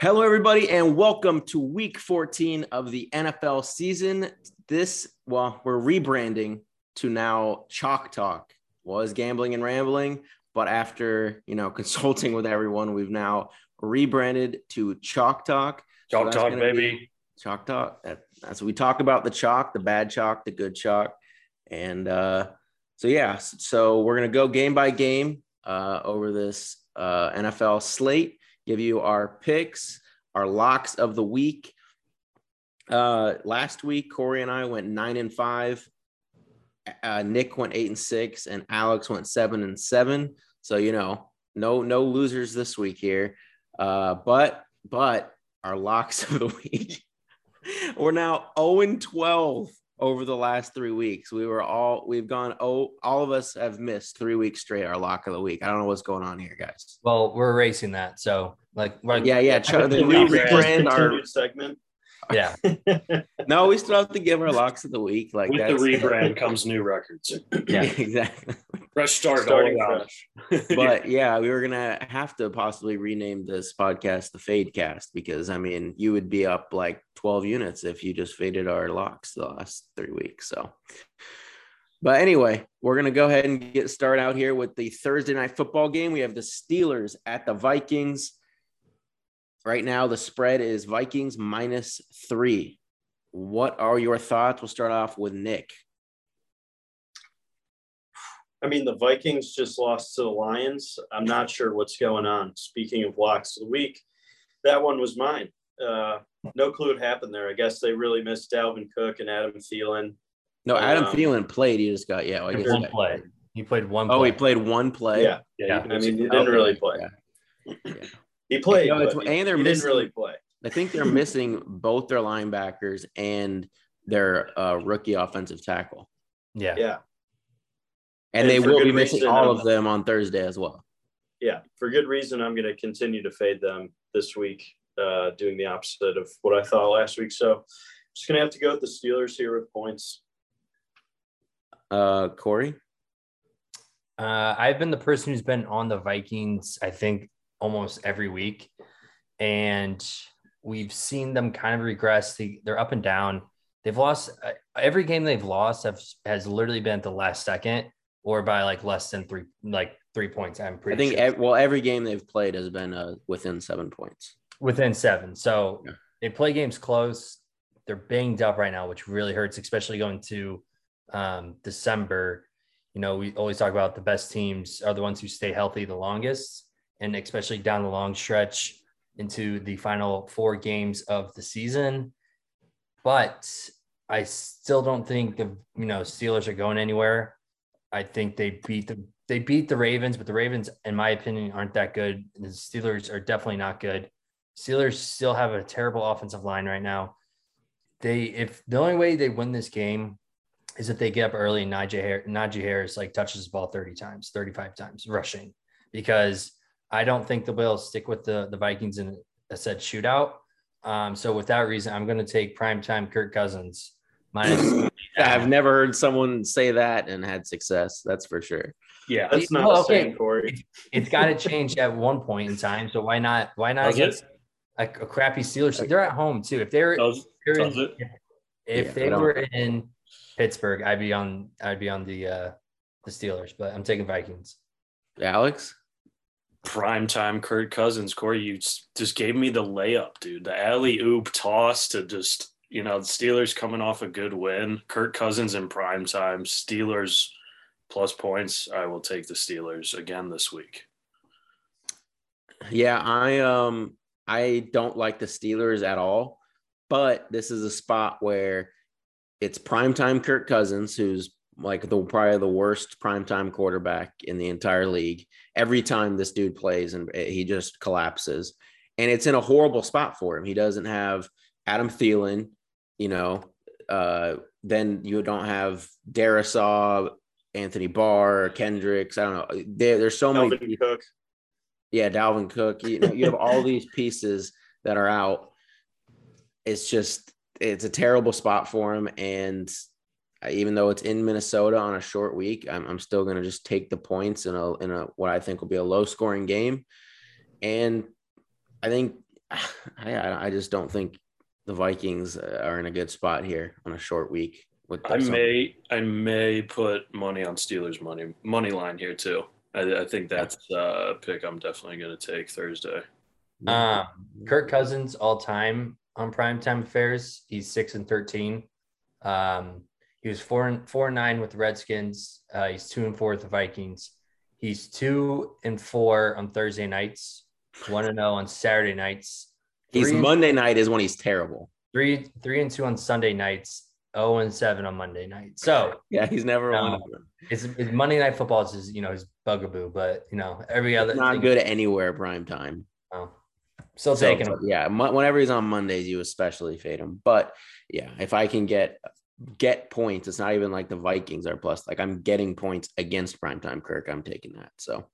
Hello, everybody, and welcome to week 14 of the NFL season. This, well, we're rebranding to now Chalk Talk. Was gambling and rambling, but after you know consulting with everyone, we've now rebranded to Chalk Talk. Chalk Talk, baby. Chalk Talk. That, that's we talk about the chalk, the bad chalk, the good chalk, and uh, so yeah. So we're gonna go game by game uh, over this uh, NFL slate give you our picks, our locks of the week. Uh, last week, Corey and I went nine and five. Uh, Nick went eight and six, and Alex went seven and seven. So you know, no no losers this week here. Uh, but but our locks of the week, we're now zero oh and twelve over the last three weeks. We were all we've gone oh all of us have missed three weeks straight our lock of the week. I don't know what's going on here, guys. Well, we're erasing that. So like, like yeah, yeah. Try to rebrand our segment. Yeah. no, we still have to give our locks of the week. Like with the rebrand comes new records. yeah, exactly. Fresh start, oh starting fresh. but yeah, we were gonna have to possibly rename this podcast the Fade Cast because I mean you would be up like 12 units if you just faded our locks the last three weeks. So but anyway, we're going to go ahead and get started out here with the Thursday night football game. We have the Steelers at the Vikings. Right now, the spread is Vikings minus three. What are your thoughts? We'll start off with Nick. I mean, the Vikings just lost to the Lions. I'm not sure what's going on. Speaking of locks of the week, that one was mine. Uh, no clue what happened there. I guess they really missed Dalvin Cook and Adam Thielen. No, Adam um, Thielen played. He just got yeah. Well, I guess one play. He played one. Play. Oh, he played one play. Yeah, yeah. yeah. I mean, he didn't really play. Yeah. yeah. He played, you know, and they're missing, didn't really play. I think they're missing both their linebackers and their uh, rookie offensive tackle. Yeah, yeah. And, and they will be missing reason, all of them on Thursday as well. Yeah, for good reason. I'm going to continue to fade them this week, uh, doing the opposite of what I thought last week. So, just going to have to go with the Steelers here with points. Uh, Corey. Uh, I've been the person who's been on the Vikings. I think almost every week. And we've seen them kind of regress. They, they're up and down. They've lost uh, every game they've lost have, has literally been at the last second or by like less than three, like three points. I'm pretty. I think sure. ev- well, every game they've played has been uh, within seven points. Within seven, so yeah. they play games close. They're banged up right now, which really hurts, especially going to um, December. You know, we always talk about the best teams are the ones who stay healthy the longest and especially down the long stretch into the final four games of the season. But I still don't think the you know Steelers are going anywhere. I think they beat the they beat the Ravens, but the Ravens, in my opinion, aren't that good. The Steelers are definitely not good. Steelers still have a terrible offensive line right now. They if the only way they win this game is if they get up early and Najee, Harris, Najee Harris like touches the ball 30 times, 35 times rushing, because I don't think able to stick with the, the Vikings in a said shootout. Um, so with that reason, I'm going to take primetime Kirk Cousins. Minus I've never heard someone say that and had success. That's for sure. Yeah, that's not well, okay. Same, Corey. It, it's got to change at one point in time. So why not? Why not get a, a, crappy Steelers? They're at home too. If they're, does, they're in, if yeah, they were in Pittsburgh, I'd be on. I'd be on the uh, the Steelers, but I'm taking Vikings. Alex primetime Kirk Cousins. Corey, you just gave me the layup, dude. The alley oop toss to just, you know, the Steelers coming off a good win. Kirk Cousins in prime time. Steelers plus points. I will take the Steelers again this week. Yeah, I um I don't like the Steelers at all, but this is a spot where it's primetime Kirk Cousins, who's like the probably the worst primetime quarterback in the entire league. Every time this dude plays and he just collapses. And it's in a horrible spot for him. He doesn't have Adam Thielen, you know, uh, then you don't have Darrisaw, Anthony Barr, Kendricks. I don't know. There, there's so Dalvin many. Cook. Yeah, Dalvin Cook. You, know, you have all these pieces that are out. It's just it's a terrible spot for him, and even though it's in Minnesota on a short week, I'm, I'm still going to just take the points in a in a what I think will be a low scoring game, and I think I I just don't think the Vikings are in a good spot here on a short week. With I may I may put money on Steelers money money line here too. I, I think that's a pick I'm definitely going to take Thursday. Um, Kirk Cousins all time on primetime affairs. He's six and thirteen. Um, he was four and four and nine with the Redskins. Uh, he's two and four with the Vikings. He's two and four on Thursday nights. One and zero oh on Saturday nights. He's Monday night is when he's terrible. Three three and two on Sunday nights. 0 and 7 on Monday night. So yeah, he's never um, won. His, his Monday night football is his, you know, his bugaboo, but you know, every other it's not thing, good anywhere prime time. Oh, still so, taking him. Yeah, whenever he's on Mondays, you especially fade him. But yeah, if I can get get points, it's not even like the Vikings are plus. Like I'm getting points against primetime Kirk. I'm taking that. So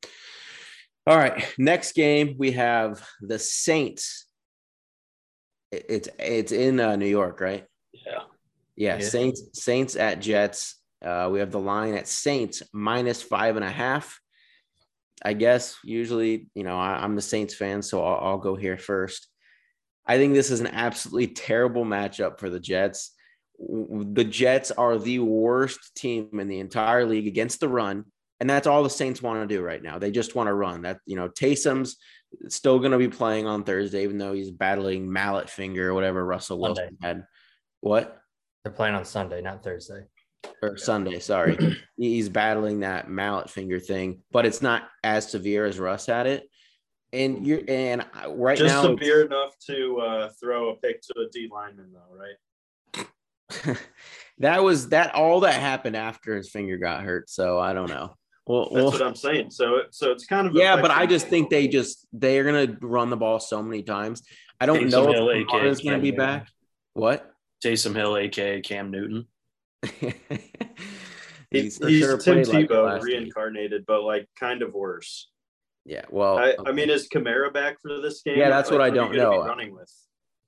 all right, next game we have the Saints. It's it's in uh, New York, right? Yeah. Yeah, yeah. Saints Saints at Jets. Uh, we have the line at Saints minus five and a half. I guess usually, you know, I, am the Saints fan, so I'll, I'll go here first. I think this is an absolutely terrible matchup for the Jets. The Jets are the worst team in the entire league against the run, and that's all the Saints want to do right now. They just want to run. That you know, Taysom's still going to be playing on Thursday, even though he's battling mallet finger or whatever Russell Wilson had. What? They're playing on Sunday, not Thursday. Or Sunday, sorry. He's battling that mallet finger thing, but it's not as severe as Russ had it. And you're and right just now, just severe enough to uh, throw a pick to a D lineman, though, right? that was that. All that happened after his finger got hurt. So I don't know. Well, that's well, what I'm saying. So, so it's kind of yeah, but I just think they just they are gonna run the ball so many times. I don't know if Kamara's gonna be back. What? Taysom Hill, aka Cam Newton. he's, he's sure Tim Tebow like reincarnated, but like kind of worse. Yeah, well, I, I, mean, is Kamara back for this game? Yeah, that's what I don't know. Running with,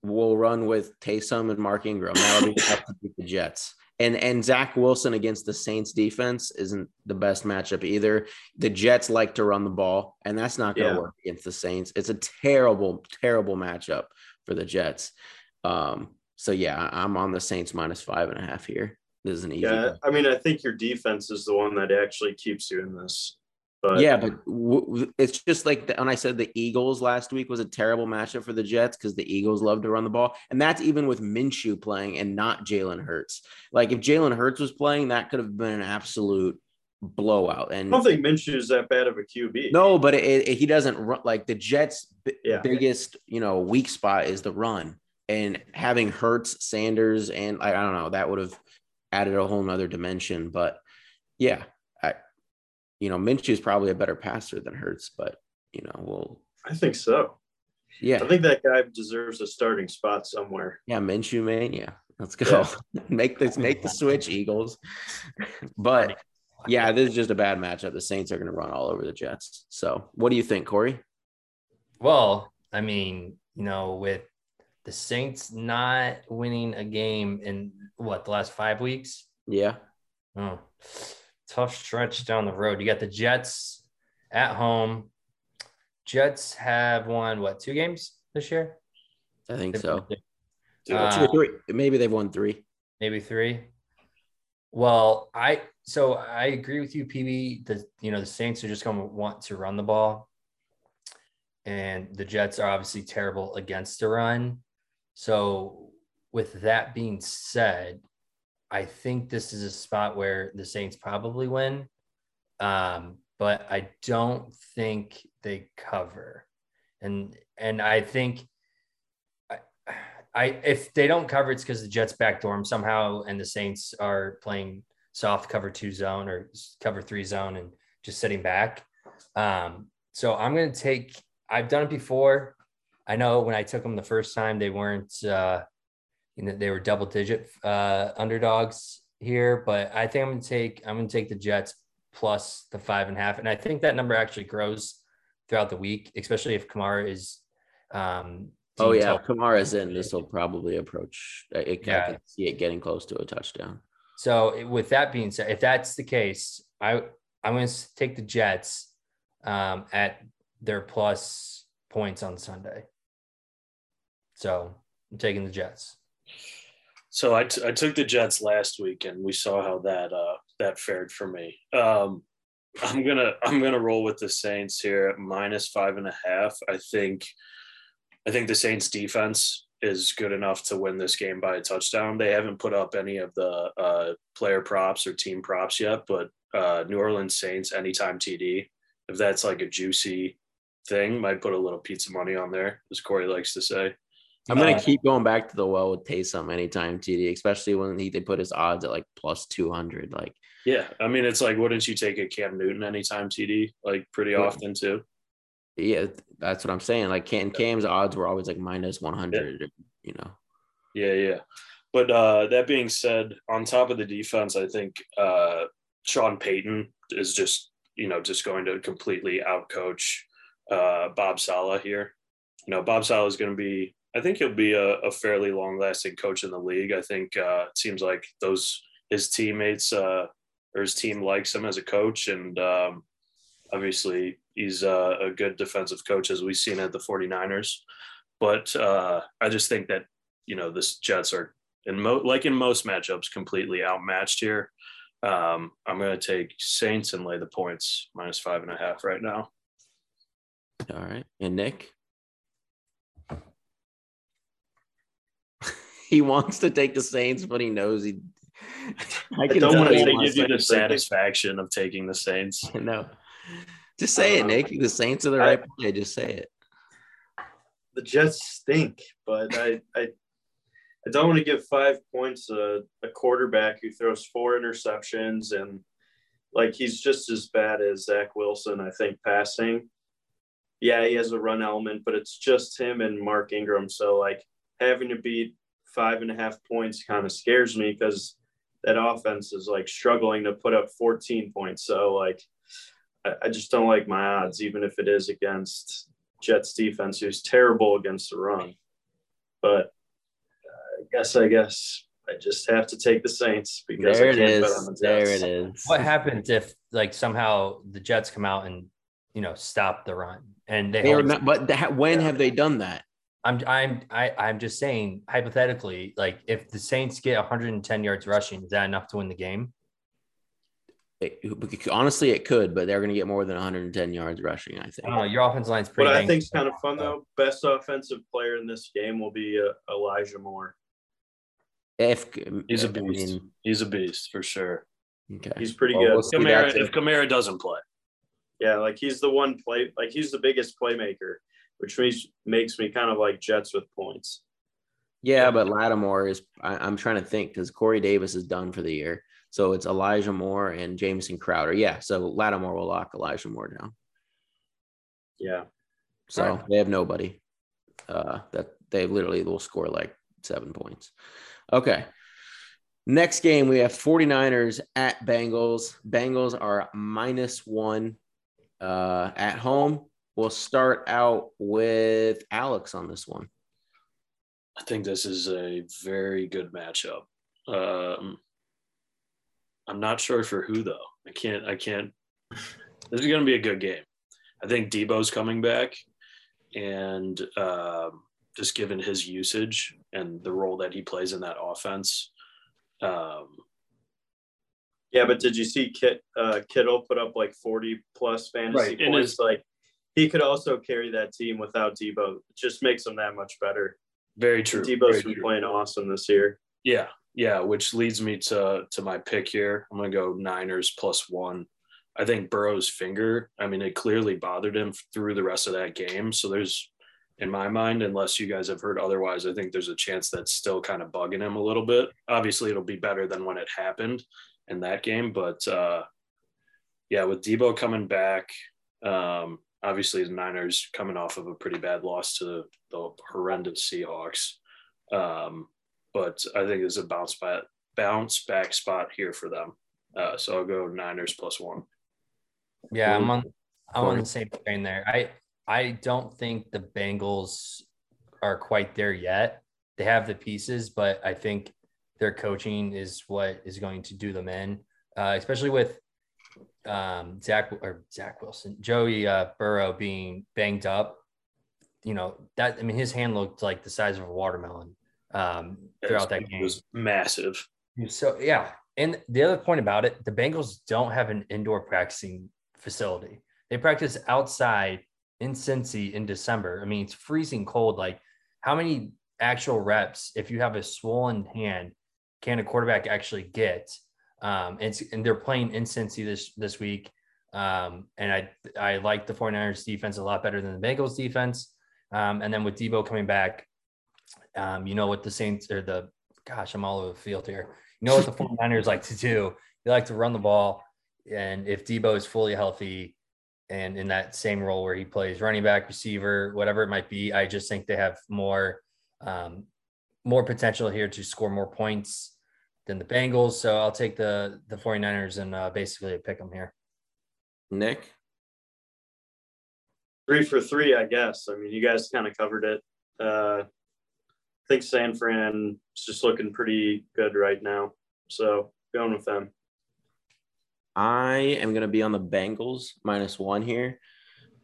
we'll run with Taysom and Mark Ingram. That'll be to beat the Jets. And and Zach Wilson against the Saints defense isn't the best matchup either. The Jets like to run the ball, and that's not going to yeah. work against the Saints. It's a terrible, terrible matchup for the Jets. Um, so yeah, I'm on the Saints minus five and a half here. This is an easy. Yeah, I mean, I think your defense is the one that actually keeps you in this. But yeah, but w- it's just like the, when I said the Eagles last week was a terrible matchup for the Jets because the Eagles love to run the ball, and that's even with Minshew playing and not Jalen Hurts. Like if Jalen Hurts was playing, that could have been an absolute blowout. And I don't think Minshew is that bad of a QB. No, but it, it, he doesn't run like the Jets' yeah. biggest, you know, weak spot is the run and having Hurts, Sanders, and I, I don't know, that would have added a whole nother dimension. But yeah, you know, Minshew is probably a better passer than Hurts, but you know, we'll. I think so. Yeah, I think that guy deserves a starting spot somewhere. Yeah, Minshew mania. Let's go. Yeah. make this make the switch, Eagles. but yeah, this is just a bad matchup. The Saints are going to run all over the Jets. So, what do you think, Corey? Well, I mean, you know, with the Saints not winning a game in what the last five weeks. Yeah. Oh, tough stretch down the road. You got the Jets at home. Jets have won what two games this year? I think so. Uh, two or three. Maybe they've won three. Maybe three. Well, I so I agree with you, PB. The you know the Saints are just going to want to run the ball, and the Jets are obviously terrible against the run. So, with that being said, I think this is a spot where the Saints probably win, um, but I don't think they cover. And and I think I, I if they don't cover, it's because the Jets backdoor them somehow, and the Saints are playing soft cover two zone or cover three zone and just sitting back. Um, so I'm going to take. I've done it before. I know when I took them the first time, they weren't, uh, you know, they were double digit uh, underdogs here, but I think I'm going to take, I'm to take the Jets plus the five and a half. And I think that number actually grows throughout the week, especially if Kamara is. Um, oh yeah, if Kamara's in. This will probably approach. It, yeah. I can see it getting close to a touchdown. So with that being said, if that's the case, I I'm going to take the Jets um, at their plus points on Sunday. So I'm taking the Jets. So I, t- I took the Jets last week, and we saw how that uh, that fared for me. Um, I'm gonna I'm gonna roll with the Saints here at minus five and a half. I think I think the Saints defense is good enough to win this game by a touchdown. They haven't put up any of the uh, player props or team props yet, but uh, New Orleans Saints anytime TD, if that's like a juicy thing, might put a little pizza money on there, as Corey likes to say. I'm gonna Uh, keep going back to the well with Taysom anytime TD, especially when he they put his odds at like plus two hundred. Like Yeah, I mean, it's like, wouldn't you take a Cam Newton anytime TD like pretty Yeah. often too? yeah, that's what I'm saying. Like Can Cam's odds were always like minus one hundred. You know. Yeah, yeah. But uh, that being said, on top of the defense, I think uh, Sean Payton is just you know just going to completely outcoach uh, Bob Saleh here. You know, Bob Saleh is going to be. I think he'll be a, a fairly long-lasting coach in the league. I think uh, it seems like those his teammates uh, or his team likes him as a coach, and um, obviously he's uh, a good defensive coach as we've seen at the 49ers. But uh, I just think that you know this Jets are in mo- like in most matchups completely outmatched here. Um, I'm going to take Saints and lay the points minus five and a half right now. All right. And Nick? He wants to take the Saints, but he knows he. I don't wanna give you the Saints. satisfaction of taking the Saints. No. Just say it, Nick. The Saints are the I- right play. Just say it. the Jets stink, but I I, I don't want to give five points a, a quarterback who throws four interceptions and like he's just as bad as Zach Wilson, I think, passing. Yeah, he has a run element, but it's just him and Mark Ingram. So like having to beat five and a half points kind of scares me because that offense is like struggling to put up 14 points. So like I, I just don't like my odds, even if it is against Jets defense, who's terrible against the run. But uh, I guess I guess I just have to take the Saints because There I can't bet on the Jets. There it is. What happens if like somehow the Jets come out and you know stop the run and they They are not, but that, when have they done that? I'm I'm I, I'm just saying hypothetically, like if the Saints get 110 yards rushing, is that enough to win the game? It- honestly, it could, but they're going to get more than 110 yards rushing. I I think. don't. Your offensive line's pretty. What I think think's up. kind of fun though, best offensive player in this game will be uh, Elijah Moore. If He's a I beast. mean, He's a beast for sure. okay. He's pretty Well, good. we'll Kamara, if Kamara doesn't play, Yeah, like he's the one play, like he's the biggest playmaker, which makes makes me kind of like Jets with points. Yeah, but Lattimore is. I, I'm trying to think because Corey Davis is done for the year, so it's Elijah Moore and Jameson Crowder. Yeah, so Lattimore will lock Elijah Moore down. Yeah, So Alright. they have nobody. Uh, that they literally will score like seven points. Okay. Next game, we have 49ers at Bengals. Bengals are minus one uh, at home. We'll start out with Alex on this one. I think this is a very good matchup. Um, I'm not sure for who though. I can't. I can't. This is going to be a good game. I think Debo's coming back, and um, just given his usage and the role that he plays in that offense, um, yeah. But did you see Kit uh, Kittle put up like forty plus fantasy Right, and points? his- like he could also carry that team without Debo. It just makes him that much better. very true. Debo's very been true. playing awesome this year. Yeah, yeah, which leads me to to my pick here. I'm gonna go Niners plus one. I think Burrow's finger, I mean, it clearly bothered him through the rest of that game. So there's in my mind, unless you guys have heard otherwise, I think there's a chance that's still kind of bugging him a little bit. Obviously, it'll be better than when it happened in that game. But uh yeah, with Debo coming back, um, obviously the Niners coming off of a pretty bad loss to the horrendous Seahawks. Um, but I think there's a bounce back bounce back spot here for them. Uh, so I'll go Niners plus one. Yeah, I'm on. I'm on the same train there. I I don't think the Bengals are quite there yet. They have the pieces, but I think their coaching is what is going to do them in, uh, especially with um, Zach or Zach Wilson, Joey uh, Burrow being banged up. you know, that I mean, his hand looked like the size of a watermelon um, throughout that game. It was massive. So yeah, and the other point about it, the Bengals don't have an indoor practicing facility. They practice outside in Cincy in December. I mean, it's freezing cold. Like, how many actual reps, if you have a swollen hand, can a quarterback actually get? Um, and, and they're playing in Cincy this this week. Um, and I I like the 49ers defense a lot better than the Bengals defense. Um, and then with Debo coming back, um, you know what the Saints or the gosh, I'm all over the field here. You know what the 49ers like to do? They like to run the ball. And if Debo is fully healthy and in that same role where he plays running back, receiver, whatever it might be, I just think they have more um, more potential here to score more points than the Bengals. So I'll take the the 49ers and uh, basically pick them here. Nick? Three for three, I guess. I mean, you guys kind of covered it. Uh, I think San Fran is just looking pretty good right now. So going with them. I am going to be on the Bengals minus one here.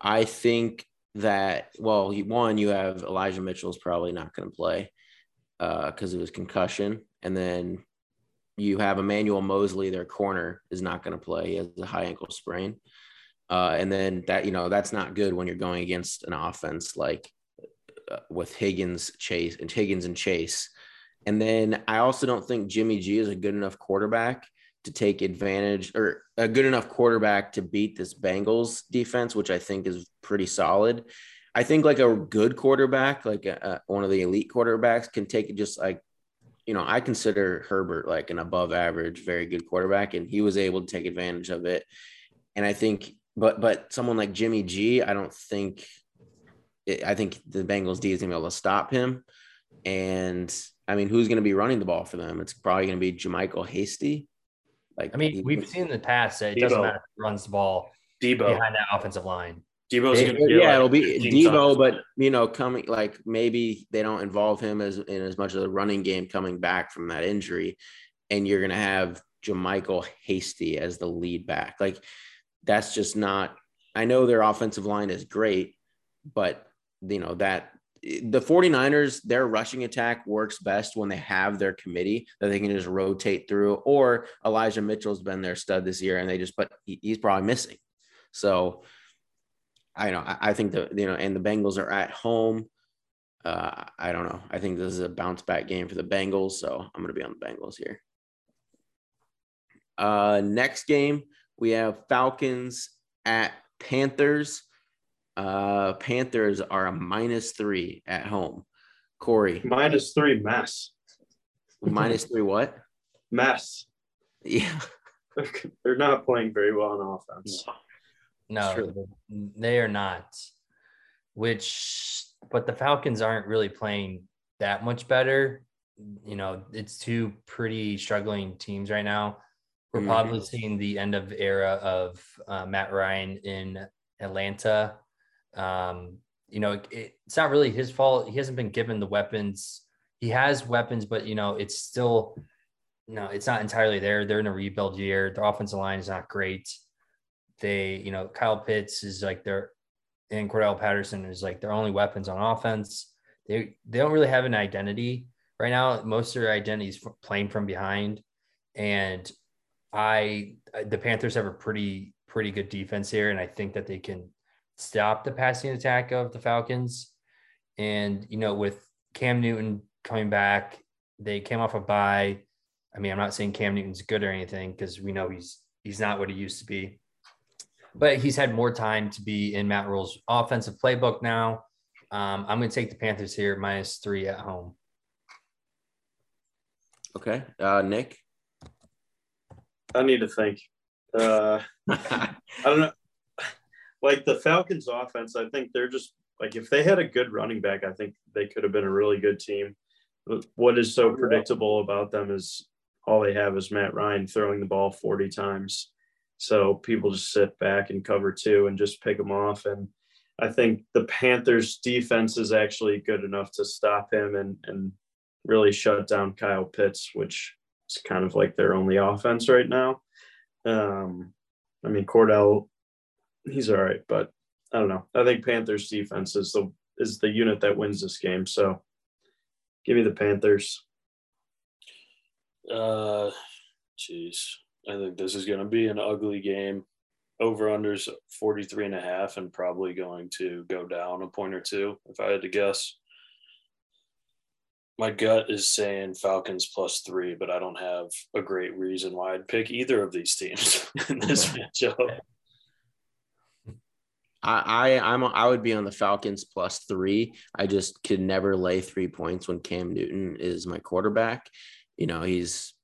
I think that, well, one, you have Elijah Mitchell's probably not going to play because uh, of his concussion. And then you have Emmanuel Moseley, their corner, is not going to play. He has a high ankle sprain. Uh, and then that, you know, that's not good when you're going against an offense like uh, with Higgins, Chase, and Higgins and Chase. And then I also don't think Jimmy G is a good enough quarterback to take advantage or a good enough quarterback to beat this Bengals defense, which I think is pretty solid. I think like a good quarterback, like a, a, one of the elite quarterbacks, can take just like, you know, I consider Herbert like an above average, very good quarterback, and he was able to take advantage of it. And I think, but but someone like Jimmy G, I don't think I think the Bengals D is going to be able to stop him. And I mean, who's going to be running the ball for them? It's probably going to be JaMycal Hasty. Like, I mean, we've seen in the past that it Deebo. doesn't matter who runs the ball Deebo. behind that offensive line. Deebo's going to yeah, like it'll be Deebo, but you know, coming like maybe they don't involve him as in as much of the running game coming back from that injury, and you're going to have JaMycal Hasty as the lead back. Like, that's just not. I know their offensive line is great, but you know that the 49ers their rushing attack works best when they have their committee that they can just rotate through or elijah mitchell's been their stud this year and they just put he's probably missing so i know i think the you know and the bengals are at home uh, i don't know i think this is a bounce back game for the bengals so i'm going to be on the bengals here uh next game we have falcons at panthers uh, Panthers are a minus three at home. Corey. Minus three mess. minus three what? Mess. Yeah. They're not playing very well on offense. No, they are not. Which, but the Falcons aren't really playing that much better. You know, it's two pretty struggling teams right now. We're mm-hmm. probably seeing the end of era of uh, Matt Ryan in Atlanta um, you know, it, it's not really his fault. He hasn't been given the weapons. He has weapons, but you know, it's still no, it's not entirely there. They're in a rebuild year. Their offensive line is not great. They, you know, Kyle Pitts is like their and Cordell Patterson is like their only weapons on offense. They they don't really have an identity right now. Most of their identity is playing from behind, and I the Panthers have a pretty pretty good defense here, and I think that they can stop the passing attack of the Falcons. And, you know, with Cam Newton coming back, they came off a bye. I mean, I'm not saying Cam Newton's good or anything because we know he's he's not what he used to be. But he's had more time to be in Matt Rhule's offensive playbook now. Um, I'm going to take the Panthers here minus three at home. Okay, uh, Nick. I need to think. Uh, I don't know like the Falcons offense, I think they're just like if they had a good running back, I think they could have been a really good team. What is so predictable about them is all they have is Matt Ryan throwing the ball 40 times. So people just sit back and cover two and just pick them off. And I think the Panthers defense is actually good enough to stop him and, and really shut down Kyle Pitts, which is kind of like their only offense right now. Um, I mean, Cordell he's all right, but I don't know. I think Panthers defense is the is the unit that wins this game. So give me the Panthers. Uh, jeez, I think this is going to be an ugly game. Over unders 43 and a half and probably going to go down a point or two if I had to guess. My gut is saying Falcons plus three, but I don't have a great reason why I'd pick either of these teams in this matchup. I, I I'm I would be on the Falcons plus three. I just could never lay three points when Cam Newton is my quarterback. You know, he's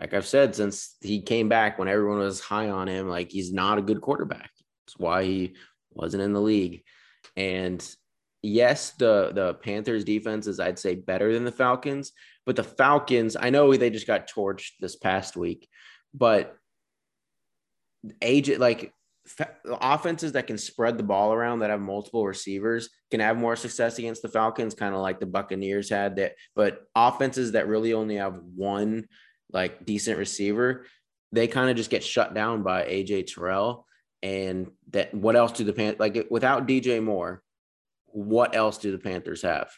like I've said since he came back when everyone was high on him, like he's not a good quarterback. That's why he wasn't in the league. And yes, the the Panthers defense is I'd say better than the Falcons, but the Falcons, I know they just got torched this past week, but age like offenses that can spread the ball around that have multiple receivers can have more success against the Falcons, kind of like the Buccaneers had that. But offenses that really only have one like decent receiver, they kind of just get shut down by AJ Terrell. And that what else do the Pan like without DJ Moore? What else do the Panthers have?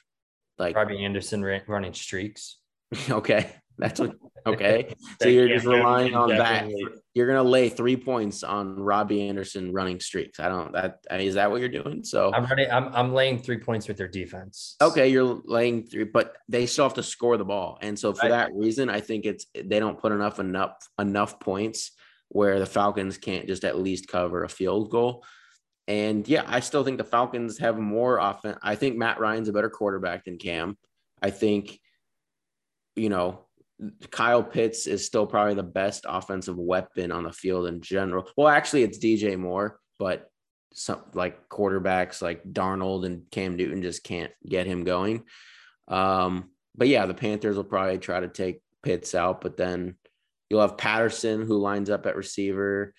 Like Robbie Anderson running streaks. okay. That's okay. so you're just relying on that. You're gonna lay three points on Robbie Anderson running streaks. I don't. That is that what you're doing? So I'm ready. I'm I'm laying three points with their defense. Okay, you're laying three, but they still have to score the ball, and so for that reason, I think it's they don't put enough enough enough points where the Falcons can't just at least cover a field goal. And yeah, I still think the Falcons have more offense. I think Matt Ryan's a better quarterback than Cam. I think, you know, Kyle Pitts is still probably the best offensive weapon on the field in general. Well, actually, it's DJ Moore, but some like quarterbacks like Darnold and Cam Newton just can't get him going. Um, but yeah, the Panthers will probably try to take Pitts out, but then you'll have Patterson who lines up at receiver.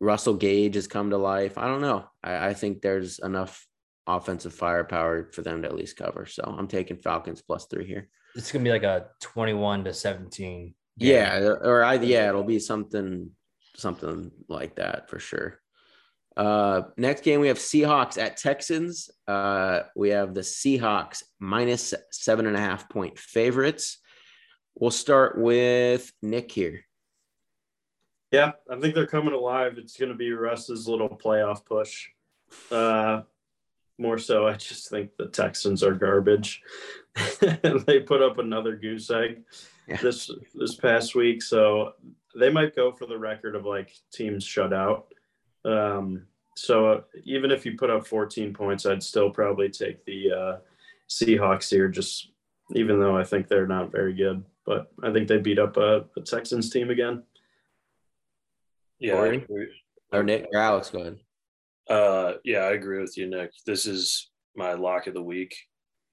Russell Gage has come to life. I don't know. I, I think there's enough offensive firepower for them to at least cover. So I'm taking Falcons plus three here it's gonna be like a 21 to 17 game. yeah or i yeah it'll be something something like that for sure. Uh next game we have seahawks at texans. Uh we have the seahawks minus seven and a half point favorites. We'll start with nick here. Yeah i think they're coming alive. It's going to be russ's little playoff push. Uh more so i just think the texans are garbage they put up another goose egg yeah. this this past week, so they might go for the record of like teams shut out. Um, so even if you put up 14 points, I'd still probably take the uh, Seahawks here, just even though I think they're not very good. But I think they beat up a, a Texans team again. Yeah, or Nick or Alex, go ahead. Uh, yeah, I agree with you, Nick. This is my lock of the week.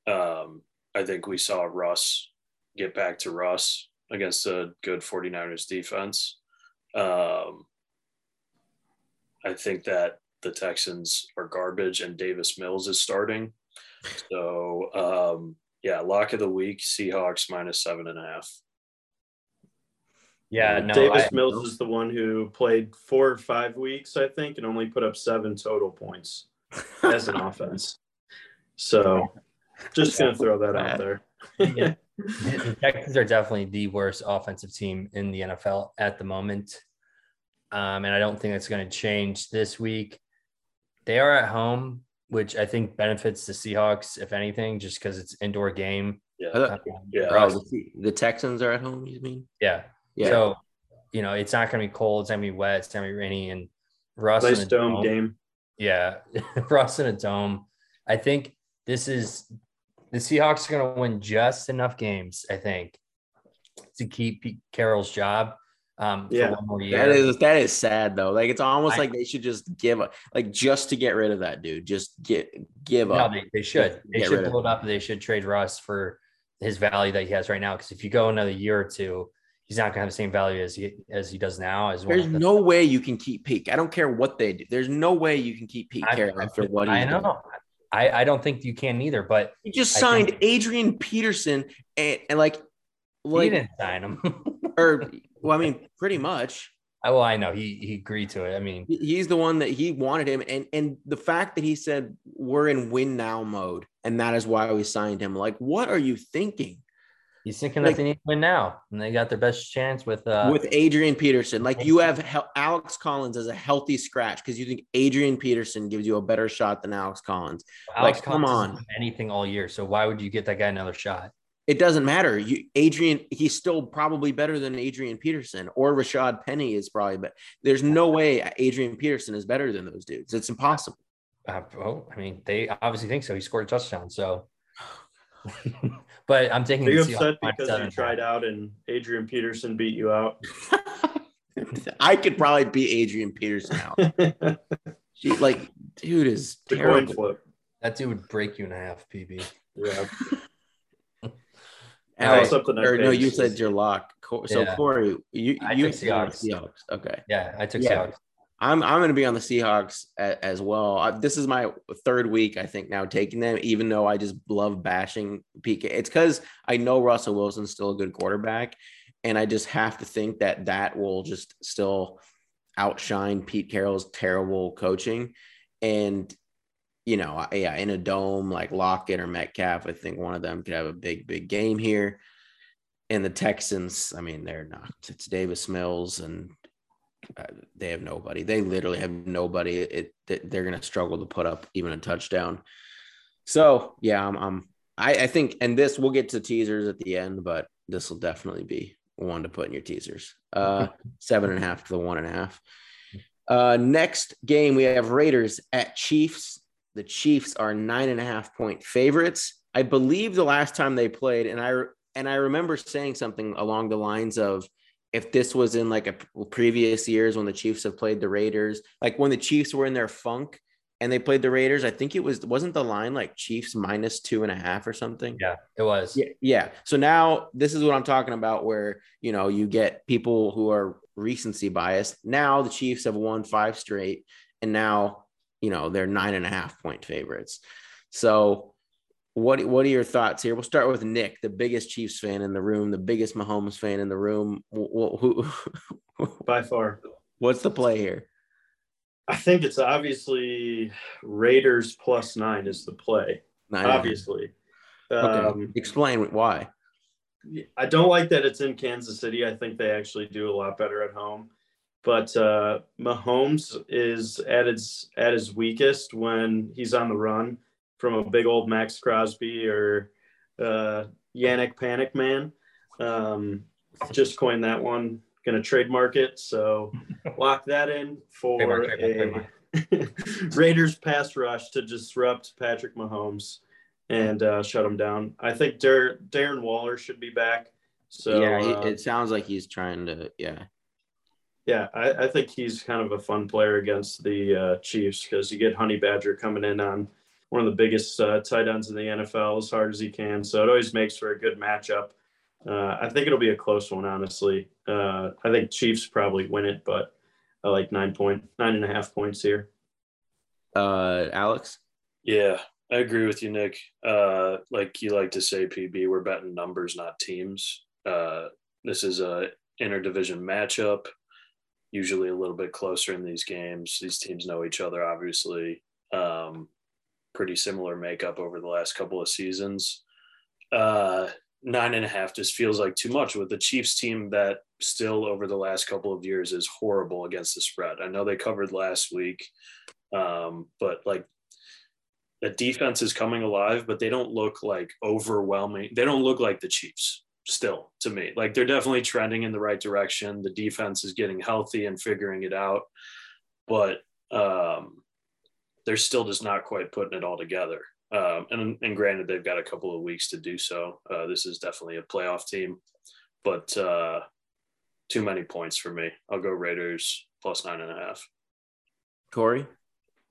Um, I think we saw Russ get back to Russ against a good 49ers defense. Um, I think that the Texans are garbage and Davis Mills is starting. So, um, yeah, lock of the week Seahawks minus seven and a half. Yeah, no, Davis I, Mills is the one who played four or five weeks, I think, and only put up seven total points as an offense. So just gonna throw that out there. yeah. The Texans are definitely the worst offensive team in the NFL at the moment. Um, and I don't think that's going to change this week. They are at home, which I think benefits the Seahawks, if anything, just because it's indoor game. Yeah. Um, yeah. Oh, the, the, Texans are at home, you mean? Yeah. Yeah. So, you know, it's not going to be cold. It's going to be wet. It's going to be rainy. And Russ nice in a dome, dome game. Yeah. Russ in a dome. I think this is the Seahawks are going to win just enough games, I think, to keep Pete Carroll's job. Um, yeah, that is that is sad though. Like it's almost I, like they should just give up, like just to get rid of that dude. Just get give no, up. They, they should. They should pull it up. They should trade Russ for his value that he has right now. Because if you go another year or two, he's not going to have the same value as he as he does now. As there's the, no way you can keep Peak. I don't care what they do. There's no way you can keep Pete Carroll after what I know. Done. I, I don't think you can either. But he just signed think, Adrian Peterson and, and like, like he didn't sign him. or well, I mean, pretty much. I, well, I know he he agreed to it. I mean, he's the one that he wanted him, and and the fact that he said we're in win now mode, and that is why we signed him. Like, what are you thinking? He's thinking like, that they need to win now, and they got their best chance with uh, with Adrian Peterson. Like you have he- Alex Collins as a healthy scratch because you think Adrian Peterson gives you a better shot than Alex Collins. Alex like, Collins come on, anything all year. So why would you get that guy another shot? It doesn't matter. You Adrian, he's still probably better than Adrian Peterson or Rashad Penny is probably. But there's no way Adrian Peterson is better than those dudes. It's impossible. Uh, well, I mean, they obviously think so. He scored a touchdown, so but I'm taking. Are you upset because you tried out and Adrian Peterson beat you out? I could probably beat Adrian Peterson out. she, like, dude is the terrible. flip. That dude would break you in half, PB. Yeah. Right. Or, no, you said your lock. So yeah. Corey, you I you Seahawks. Seahawks. Okay. Yeah, I took yeah. Seahawks. I'm I'm going to be on the Seahawks as, as well. I, this is my third week, I think, now taking them. Even though I just love bashing PK, it's because I know Russell Wilson's still a good quarterback, and I just have to think that that will just still outshine Pete Carroll's terrible coaching. And you know, yeah, in a dome like Lockett or Metcalf, I think one of them could have a big, big game here. And the Texans, I mean, they're not. It's Davis Mills and they have nobody. They literally have nobody. It, it they're going to struggle to put up even a touchdown. So yeah, I'm, I'm I, I think, and this we'll get to teasers at the end, but this will definitely be one to put in your teasers. Uh, seven and a half to the one and a half. Uh, next game we have Raiders at Chiefs. The Chiefs are nine and a half point favorites. I believe the last time they played, and I and I remember saying something along the lines of if this was in like a previous years when the Chiefs have played the Raiders, like when the Chiefs were in their funk and they played the Raiders, I think it was wasn't the line like Chiefs minus two and a half or something. Yeah, it was. Yeah, yeah. So now this is what I'm talking about, where you know you get people who are recency biased. Now the Chiefs have won five straight, and now you know they're nine and a half point favorites. So what what are your thoughts here? We'll start with Nick, the biggest Chiefs fan in the room, the biggest Mahomes fan in the room. Who, who by far? What's the play here? I think it's obviously Raiders plus nine is the play. Nine obviously. Okay. Um, Explain why. I don't like that it's in Kansas City. I think they actually do a lot better at home. But uh, Mahomes is at his at his weakest when he's on the run from a big old Maxx Crosby or uh, Yannick Panic Man. Um, just coined that one. Going to trademark it. So lock that in for a Raiders pass rush to disrupt Patrick Mahomes and uh, shut him down. I think Dar- Darren Waller should be back. So yeah, he, uh, it sounds like he's trying to. Yeah, yeah, I, I, think he's kind of a fun player against the uh, Chiefs because you get Honey Badger coming in on one of the biggest uh, tight ends in the NFL as hard as he can. So it always makes for a good matchup. Uh, I think it'll be a close one, honestly. Uh, I think Chiefs probably win it, but I like nine point nine and a half points here. Uh, Alex. Yeah, I agree with you, Nick. Uh, like you like to say, PB, we're betting numbers, not teams. Uh, this is a interdivision matchup. Usually a little bit closer in these games. These teams know each other, obviously. Um, pretty similar makeup over the last couple of seasons. Uh, nine and a half just feels like too much with the Chiefs team that still over the last couple of years is horrible against the spread. I know they covered last week, um, but like the defense is coming alive, but they don't look like overwhelming. They don't look like the Chiefs still to me. Like they're definitely trending in the right direction. The defense is getting healthy and figuring it out, but um, they're still just not quite putting it all together. Um, and, and granted, they've got a couple of weeks to do so. Uh, this is definitely a playoff team, but uh, too many points for me. I'll go Raiders plus nine and a half. Corey?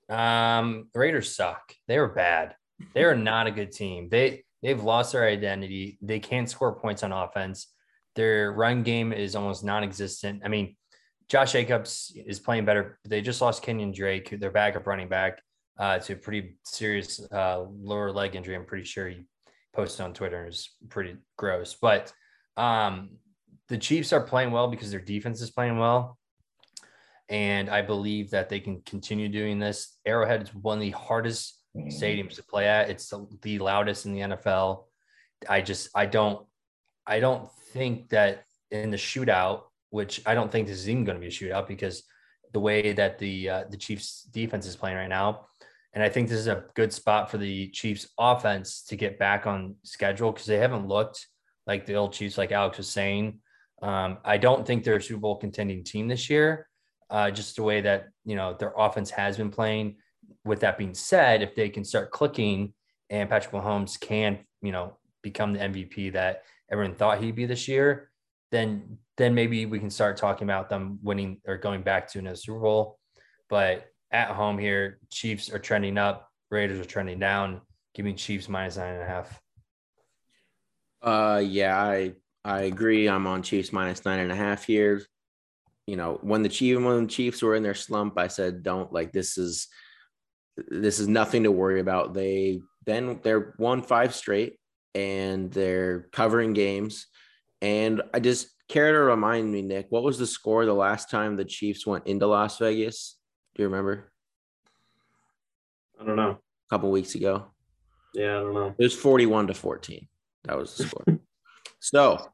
Um, Raiders suck. They were bad. They are not a good team. They they've lost their identity. They can't score points on offense. Their run game is almost non-existent. I mean, Josh Jacobs is playing better. They just lost Kenyon Drake, their backup running back, uh, to a pretty serious uh, lower leg injury. I'm pretty sure he posted on Twitter and was pretty gross. But um, the Chiefs are playing well because their defense is playing well. And I believe that they can continue doing this. Arrowhead is one of the hardest stadiums to play at. It's the loudest in the NFL. I just I don't I don't think that in the shootout, which I don't think this is even going to be a shootout because the way that the uh, the Chiefs defense is playing right now, and I think this is a good spot for the Chiefs offense to get back on schedule because they haven't looked like the old Chiefs, like Alex was saying. Um, I don't think they're a Super Bowl contending team this year, uh, just the way that you know their offense has been playing. With that being said, if they can start clicking and Patrick Mahomes can, you know, become the MVP that everyone thought he'd be this year, then then maybe we can start talking about them winning or going back to another Super Bowl. But at home here, Chiefs are trending up, Raiders are trending down. Give me Chiefs minus nine and a half. Uh, yeah, I I agree. I'm on Chiefs minus nine and a half here. You know, when the Chiefs when the Chiefs were in their slump, I said, "Don't like this is this is nothing to worry about." They then they're won five straight, and they're covering games. And I just care to remind me, Nick, what was the score the last time the Chiefs went into Las Vegas? Do you remember? I don't know. A couple weeks ago. Yeah, I don't know. It was 41 to 14. That was the score. so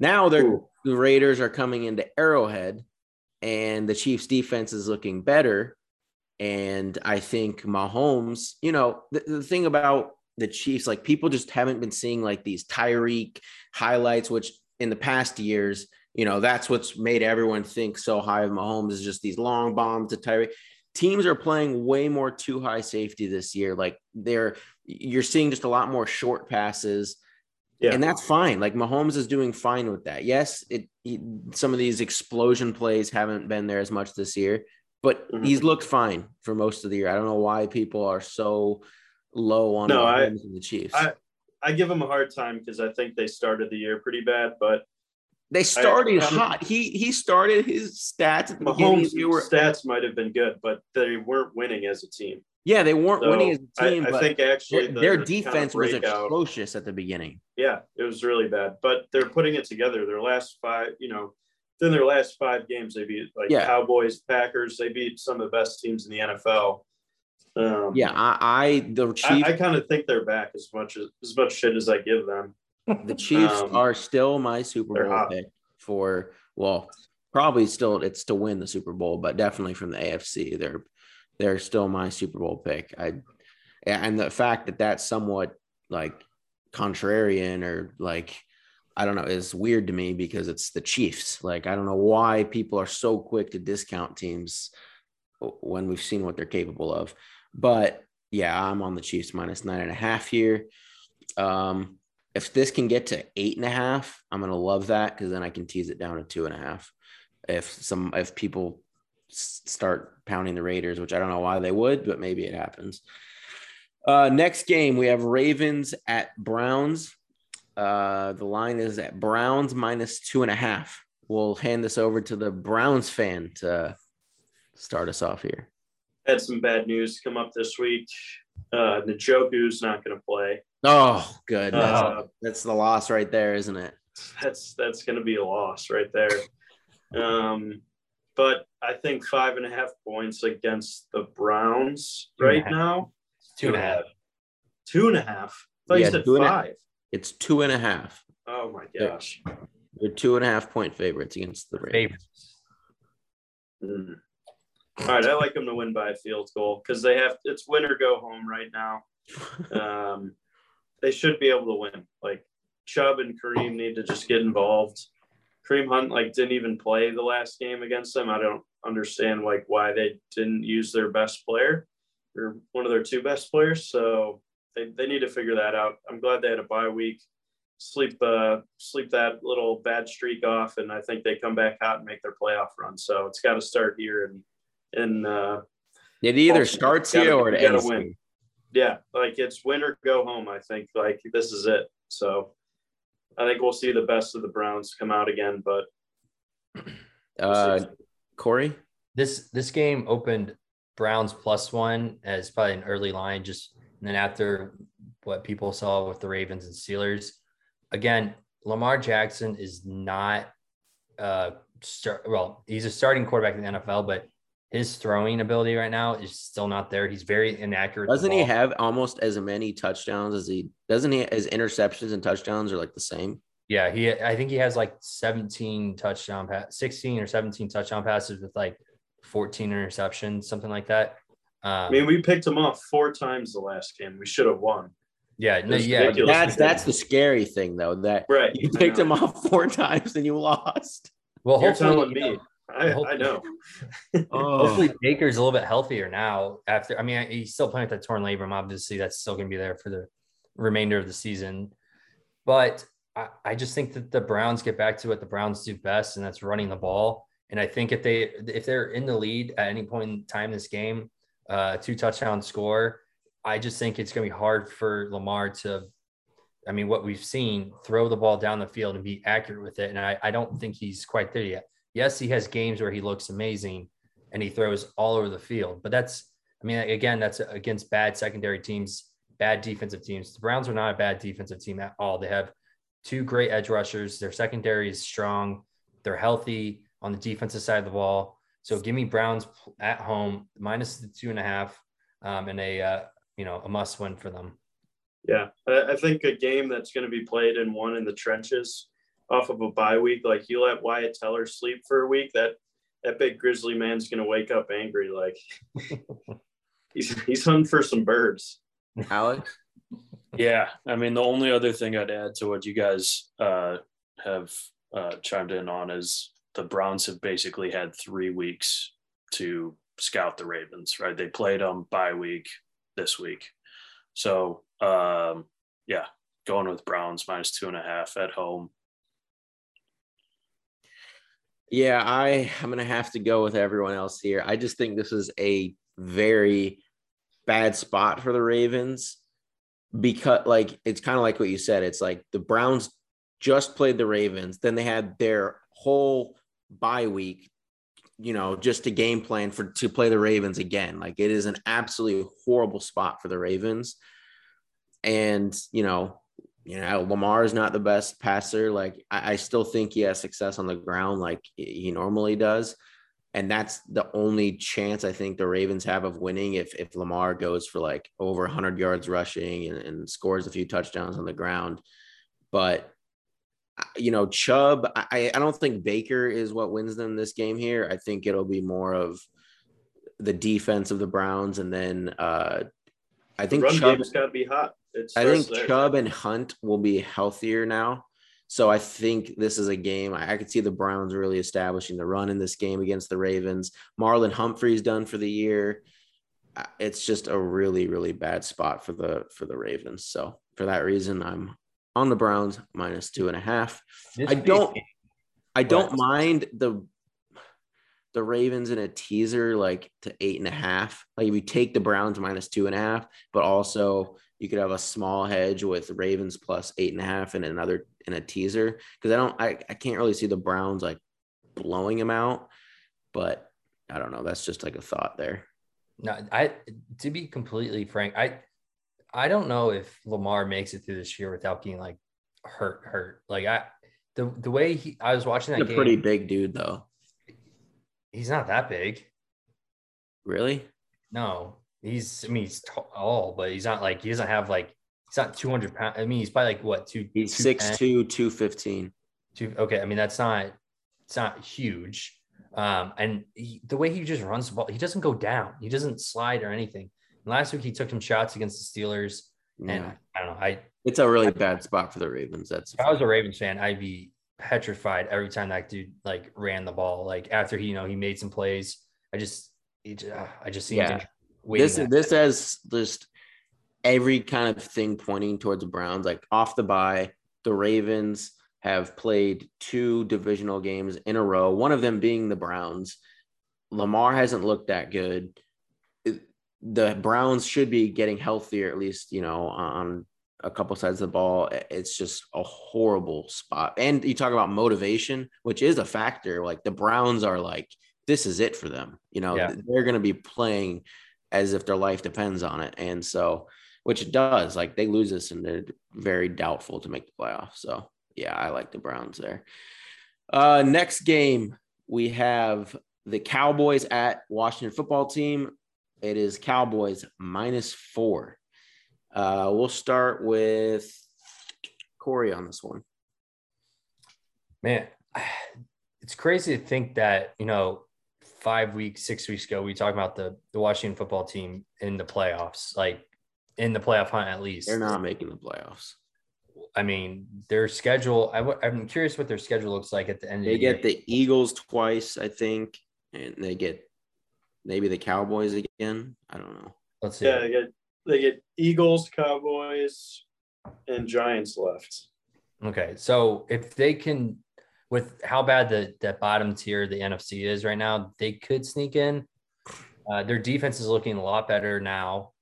now they're the Raiders are coming into Arrowhead and the Chiefs defense is looking better. And I think Mahomes, you know, the, the thing about the Chiefs, like people just haven't been seeing like these Tyreek highlights, which in the past years, you know, that's what's made everyone think so high of Mahomes is just these long bombs to Tyreek. Teams are playing way more too high safety this year. Like they're, you're seeing just a lot more short passes yeah. And that's fine. Like Mahomes is doing fine with that. Yes, it he, some of these explosion plays haven't been there as much this year, but mm-hmm. he's looked fine for most of the year. I don't know why people are so low on no, I, the Chiefs. I, I give him a hard time because I think they started the year pretty bad, but they started I, hot. He he started his stats at the Mahomes' stats might have been good, but they weren't winning as a team. Yeah, they weren't so winning as a team. I, I think actually their, their defense was atrocious at the beginning. Yeah, it was really bad. But they're putting it together. Their last five, you know, then their last five games, they beat like yeah. Cowboys, Packers. They beat some of the best teams in the NFL. Um, yeah, I, I the Chiefs. I, I kind of think they're back as much as as much shit as I give them. The Chiefs um, are still my Super Bowl pick for well, probably still it's to win the Super Bowl, but definitely from the AFC. They're they're still my Super Bowl pick. I and the fact that that's somewhat like contrarian or like I don't know is weird to me because it's the Chiefs. Like I don't know why people are so quick to discount teams when we've seen what they're capable of. But yeah, I'm on the Chiefs minus nine and a half here. Um, if this can get to eight and a half, I'm gonna love that because then I can tease it down to two and a half. If some if people start pounding the Raiders, which I don't know why they would, but maybe it happens. Uh, next game, we have Ravens at Browns. Uh, the line is at Browns minus two and a half. We'll hand this over to the Browns fan to start us off here. Had some bad news come up this week. Uh, Njoku's not going to play. Oh, good. That's, uh, that's the loss right there, isn't it? That's that's going to be a loss right there. Um, but I think five and a half points against the Browns two right now. Two and a half. Two and a half. I thought yeah, you said five. It's two and a half. Oh my gosh. They're, they're two and a half point favorites against the Ravens. Mm. All right, I like them to win by a field goal because they have it's win or go home right now. Um, they should be able to win. Like Chubb and Kareem need to just get involved. Kareem Hunt like didn't even play the last game against them. I don't understand like why they didn't use their best player or one of their two best players. So they, they need to figure that out. I'm glad they had a bye week, sleep uh sleep that little bad streak off, and I think they come back out and make their playoff run. So it's got to start here and and uh, it either starts here or it ends. Win. Yeah, like it's win or go home. I think like this is it. So I think we'll see the best of the Browns come out again. But uh, Corey, this this game opened Browns plus one as probably an early line. Just and then after what people saw with the Ravens and Steelers, again, Lamar Jackson is not uh, start. Well, he's a starting quarterback in the NFL, but his throwing ability right now is still not there. He's very inaccurate. Doesn't he have almost as many touchdowns as he doesn't he his interceptions and touchdowns are like the same? Yeah, he I think he has like 17 touchdown pass 16 or 17 touchdown passes with like 14 interceptions, something like that. Um, I mean, we picked him off four times the last game. We should have won. Yeah, no, yeah. That's that's the scary thing though. That right. you picked him off four times and you lost. Well, You're hopefully, you know, I, I know. oh. Hopefully Baker's a little bit healthier now. After I mean, he's still playing with that torn labrum. Obviously, that's still going to be there for the remainder of the season. But I, I just think that the Browns get back to what the Browns do best, and that's running the ball. And I think if they if they're in the lead at any point in time this game, uh, two touchdown score, I just think it's going to be hard for Lamar to. I mean, what we've seen, throw the ball down the field and be accurate with it. And I, I don't think he's quite there yet yes, he has games where he looks amazing and he throws all over the field, but that's, I mean, again, that's against bad secondary teams, bad defensive teams. The Browns are not a bad defensive team at all. They have two great edge rushers. Their secondary is strong. They're healthy on the defensive side of the ball. So give me Browns at home minus the two and a half, um, and a uh, you know a must win for them. Yeah, I think a game that's going to be played and won in the trenches off of a bye week, like you let Wyatt Teller sleep for a week, that that big grizzly man's gonna wake up angry. Like he's he's hunting for some birds. Alex. Yeah, I mean the only other thing I'd add to what you guys uh, have uh, chimed in on is the Browns have basically had three weeks to scout the Ravens. Right, they played them bye week this week, so um, yeah, going with Browns minus two and a half at home. Yeah, I I'm gonna have to go with everyone else here. I just think this is a very bad spot for the Ravens because like it's kind of like what you said. It's like the Browns just played the Ravens, then they had their whole bye week, you know, just to game plan for to play the Ravens again. Like it is an absolutely horrible spot for the Ravens. And you know, you know, Lamar is not the best passer. Like I, I, still think he has success on the ground like he normally does. And that's the only chance I think the Ravens have of winning if if Lamar goes for like over 100 yards rushing and, and scores a few touchdowns on the ground. But you know, Chubb, I, I don't think Baker is what wins them this game here. I think it'll be more of the defense of the Browns, and then uh, I think the run Chubb, game's got to be hot. I think there. Chubb and Hunt will be healthier now. So I think this is a game I, I could see the Browns really establishing the run in this game against the Ravens. Marlon Humphrey's done for the year. Uh, it's just a really, really bad spot for the for the Ravens. So for that reason, I'm on the Browns minus two and a half. This I don't I don't mind the the Ravens in a teaser like to eight and a half. Like if you take the Browns minus two and a half, but also you could have a small hedge with Ravens plus eight and a half and another in a teaser because I don't I, I can't really see the Browns like blowing them out, but I don't know. That's just like a thought there. No, I to be completely frank, I I don't know if Lamar makes it through this year without being like hurt, hurt. Like I the the way he I was watching that a game, pretty big dude though. He's not that big. Really? No. He's, I mean, he's tall, but he's not like he doesn't have like he's not 200 pounds. I mean, he's probably like what two? He's six two, two fifteen. Two. Okay, I mean that's not it's not huge. Um, and he, the way he just runs the ball, he doesn't go down. He doesn't slide or anything. And last week he took some shots against the Steelers, yeah. and I don't know. I it's a really I, bad spot for the Ravens. That's if I was a Ravens fan, I'd be petrified every time that dude like ran the ball. Like after he, you know, he made some plays. I just, uh, I just seen yeah this this has just every kind of thing pointing towards the Browns. Like off the bye, the Ravens have played two divisional games in a row. One of them being the Browns. Lamar hasn't looked that good. The Browns should be getting healthier, at least you know on a couple sides of the ball. It's just a horrible spot. And you talk about motivation, which is a factor. Like the Browns are like, this is it for them. You know, yeah. they're going to be playing as if their life depends on it. And so, which it does, like they lose this and they're very doubtful to make the playoffs. So, yeah, I like the Browns there. Uh, next game, we have the Cowboys at Washington football team. It is Cowboys minus four. Uh, we'll start with Corey on this one. Man, it's crazy to think that, you know, five weeks, six weeks ago, we talked about the, the Washington football team in the playoffs, like in the playoff hunt at least. They're not making the playoffs. I mean, their schedule. i w- I'm curious what their schedule looks like at the end. They the get year. the Eagles twice, I think, and they get maybe the Cowboys again. I don't know. Let's see. Yeah, they get they get Eagles, Cowboys, and Giants left. Okay, so if they can, with how bad the that bottom tier the NFC is right now, they could sneak in. Uh, their defense is looking a lot better now.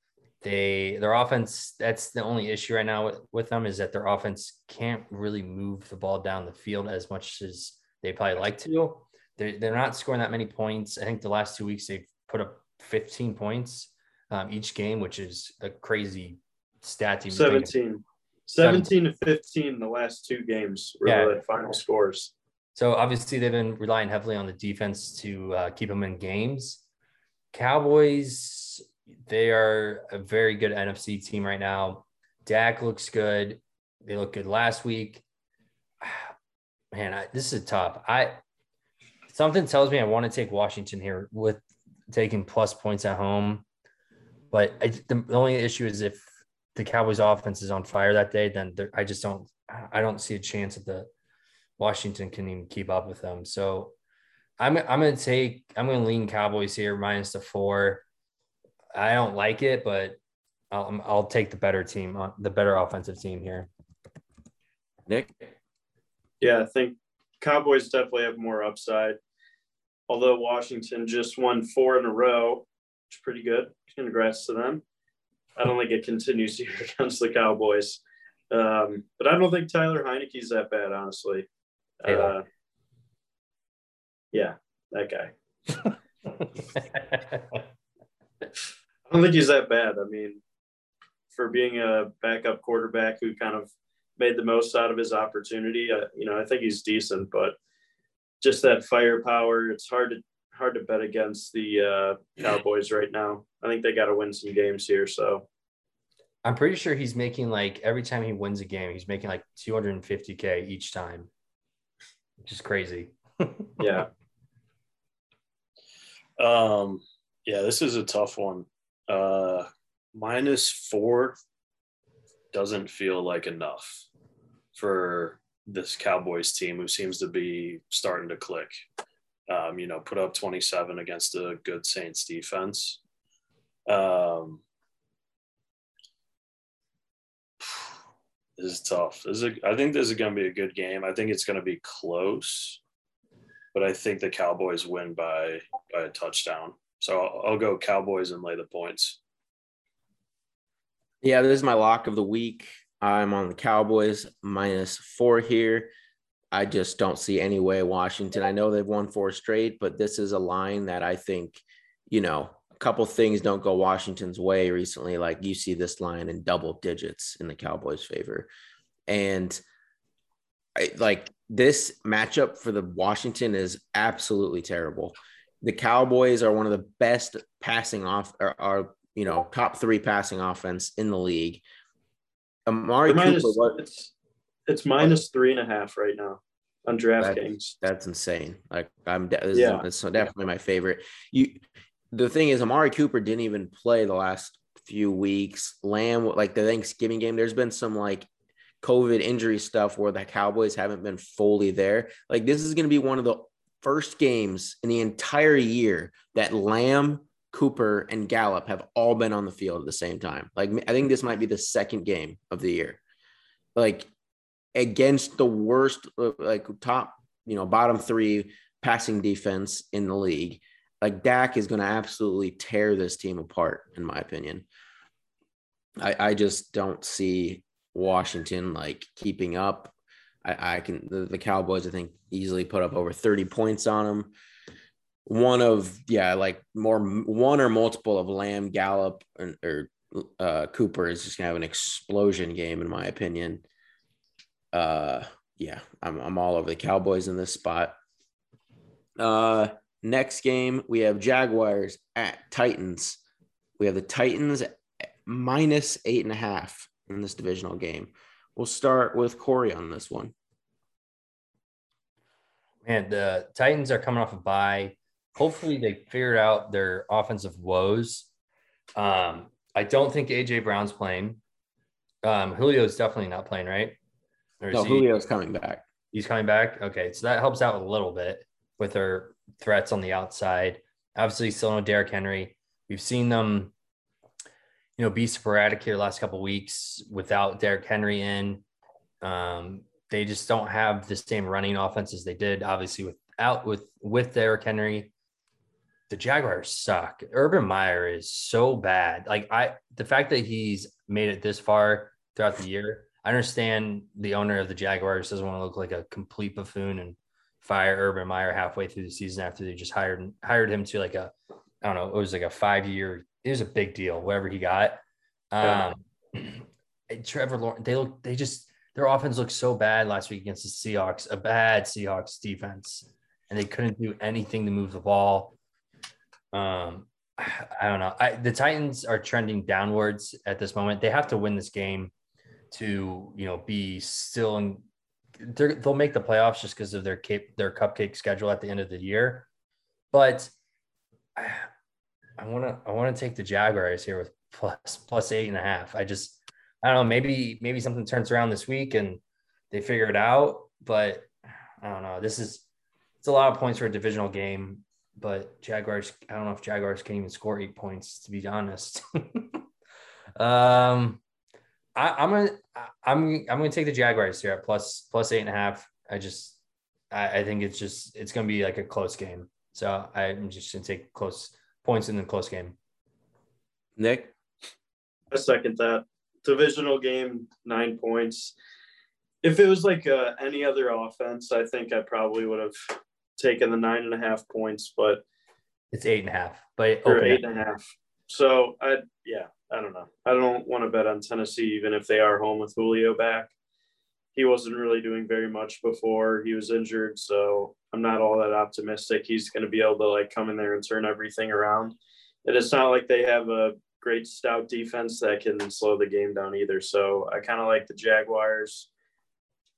They their offense that's the only issue right now with, with them is that their offense can't really move the ball down the field as much as they probably like to. They're, they're not scoring that many points. I think the last two weeks they've put up 15 points um, each game, which is a crazy stat. to even think of. 17. 17 to 15 the last two games were Yeah. the final scores. So obviously they've been relying heavily on the defense to uh, keep them in games. Cowboys, they are a very good NFC team right now. Dak looks good. They look good last week. Man, I, this is tough. I something tells me I want to take Washington here with taking plus points at home, but I, the, the only issue is if the Cowboys' offense is on fire that day, then I just don't. I don't see a chance that the Washington can even keep up with them. So I'm I'm gonna take I'm gonna lean Cowboys here minus the four. I don't like it, but I'll I'll take the better team, uh, the better offensive team here. Nick, Yeah, I think Cowboys definitely have more upside. Although Washington just won four in a row, which is pretty good. Congrats to them. I don't think it continues here against the Cowboys. Um, but I don't think Tyler Heinicke's that bad, honestly. Uh, yeah, that guy. I don't think he's that bad. I mean, for being a backup quarterback who kind of made the most out of his opportunity, uh, you know, I think he's decent. But just that firepower, it's hard to hard to bet against the uh, Cowboys right now. I think they got to win some games here. So I'm pretty sure he's making like every time he wins a game, he's making like 250k each time, which is crazy. yeah, Um, yeah, this is a tough one. Uh, minus four doesn't feel like enough for this Cowboys team, who seems to be starting to click. Um, you know, put up 27 against a good Saints defense. Um, this is tough. This is a, I think this is going to be a good game. I think it's going to be close but I think the Cowboys win by by a touchdown. So I'll, I'll go Cowboys and lay the points. yeah, this is my lock of the week. I'm on the Cowboys minus four here. I just don't see any way Washington. I know they've won four straight, but this is a line that I think, you know, a couple things don't go Washington's way recently. Like you see this line in double digits in the Cowboys' favor. And I, like this matchup for the Washington is absolutely terrible. The Cowboys are one of the best passing off or are, you know, top three passing offense in the league. Amari They're minus, it's it's minus three and a half right now on DraftKings. that's insane. Like I'm, de- Yeah. it's definitely my favorite. You, the thing is, Amari Cooper didn't even play the last few weeks. Lamb, like the Thanksgiving game, there's been some like COVID injury stuff where the Cowboys haven't been fully there. Like this is going to be one of the first games in the entire year that Lamb, Cooper, and Gallup have all been on the field at the same time. Like I think this might be the second game of the year. Like against the worst, uh, like top, you know, bottom three passing defense in the league. Like Dak is going to absolutely tear this team apart, in my opinion. I, I just don't see Washington like keeping up. I, I can the, the Cowboys I think easily put up over 30 points on them. One of yeah, like more one or multiple of Lamb, Gallup, and, or uh, Cooper is just gonna have an explosion game in my opinion. Uh, yeah, I'm I'm all over the Cowboys in this spot. Uh, next game we have Jaguars at Titans. We have the Titans minus eight and a half in this divisional game. We'll start with Corey on this one. Man, the Titans are coming off a bye. Hopefully, they figured out their offensive woes. Um, I don't think AJ Brown's playing. Um, Julio's definitely not playing, right? Or no, he, Julio's coming back. He's coming back. Okay, so that helps out a little bit with their threats on the outside. Obviously, still no Derrick Henry. We've seen them, you know, be sporadic here last couple weeks without Derrick Henry in. Um, they just don't have the same running offense as they did, obviously, without with with Derrick Henry. The Jaguars suck. Urban Meyer is so bad. Like I the fact that he's made it this far throughout the year. I understand the owner of the Jaguars doesn't want to look like a complete buffoon and fire Urban Meyer halfway through the season after they just hired hired him to like a I don't know, it was like a five year, it was a big deal, whatever he got. Um Trevor Lawrence, they look they just their offense looked so bad last week against the Seahawks, a bad Seahawks defense, and they couldn't do anything to move the ball. Um, I don't know. I, the Titans are trending downwards at this moment. They have to win this game to, you know, be still in. They'll make the playoffs just because of their cape, their cupcake schedule at the end of the year. But I want to, I want to take the Jaguars here with plus plus eight and a half. I just, I don't know. Maybe maybe something turns around this week and they figure it out. But I don't know. This is it's a lot of points for a divisional game. But Jaguars, I don't know if Jaguars can even score eight points. To be honest, um, I, am gonna I'm I'm gonna take the Jaguars here at plus plus eight and a half. I just I, I think it's just it's gonna be like a close game. So I'm just gonna take close points in the close game. Nick, I second that divisional game, nine points. If it was like uh, any other offense, I think I probably would have taken the nine and a half points, but it's eight and a half. But or eight and a half. So I, yeah, I don't know. I don't want to bet on Tennessee, even if they are home with Julio back. He wasn't really doing very much before he was injured, so I'm not all that optimistic. He's going to be able to like come in there and turn everything around. And it's not like they have a great stout defense that can slow the game down either. So I kind of like the Jaguars.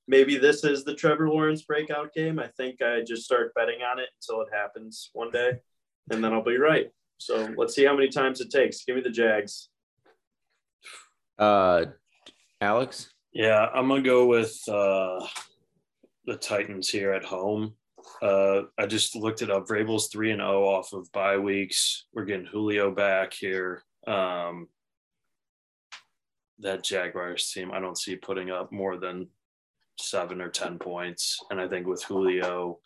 Maybe this is the Trevor Lawrence breakout game. I think I just start betting on it until it happens one day, and then I'll be right. So let's see how many times it takes. Give me the Jags. Uh, Alex. Yeah, I'm gonna go with uh, the Titans here at home. Uh, I just looked it up. Vrabel's three and zero oh off of bye weeks. We're getting Julio back here. Um, that Jaguars team, I don't see putting up more than seven or 10 points. And I think with Julio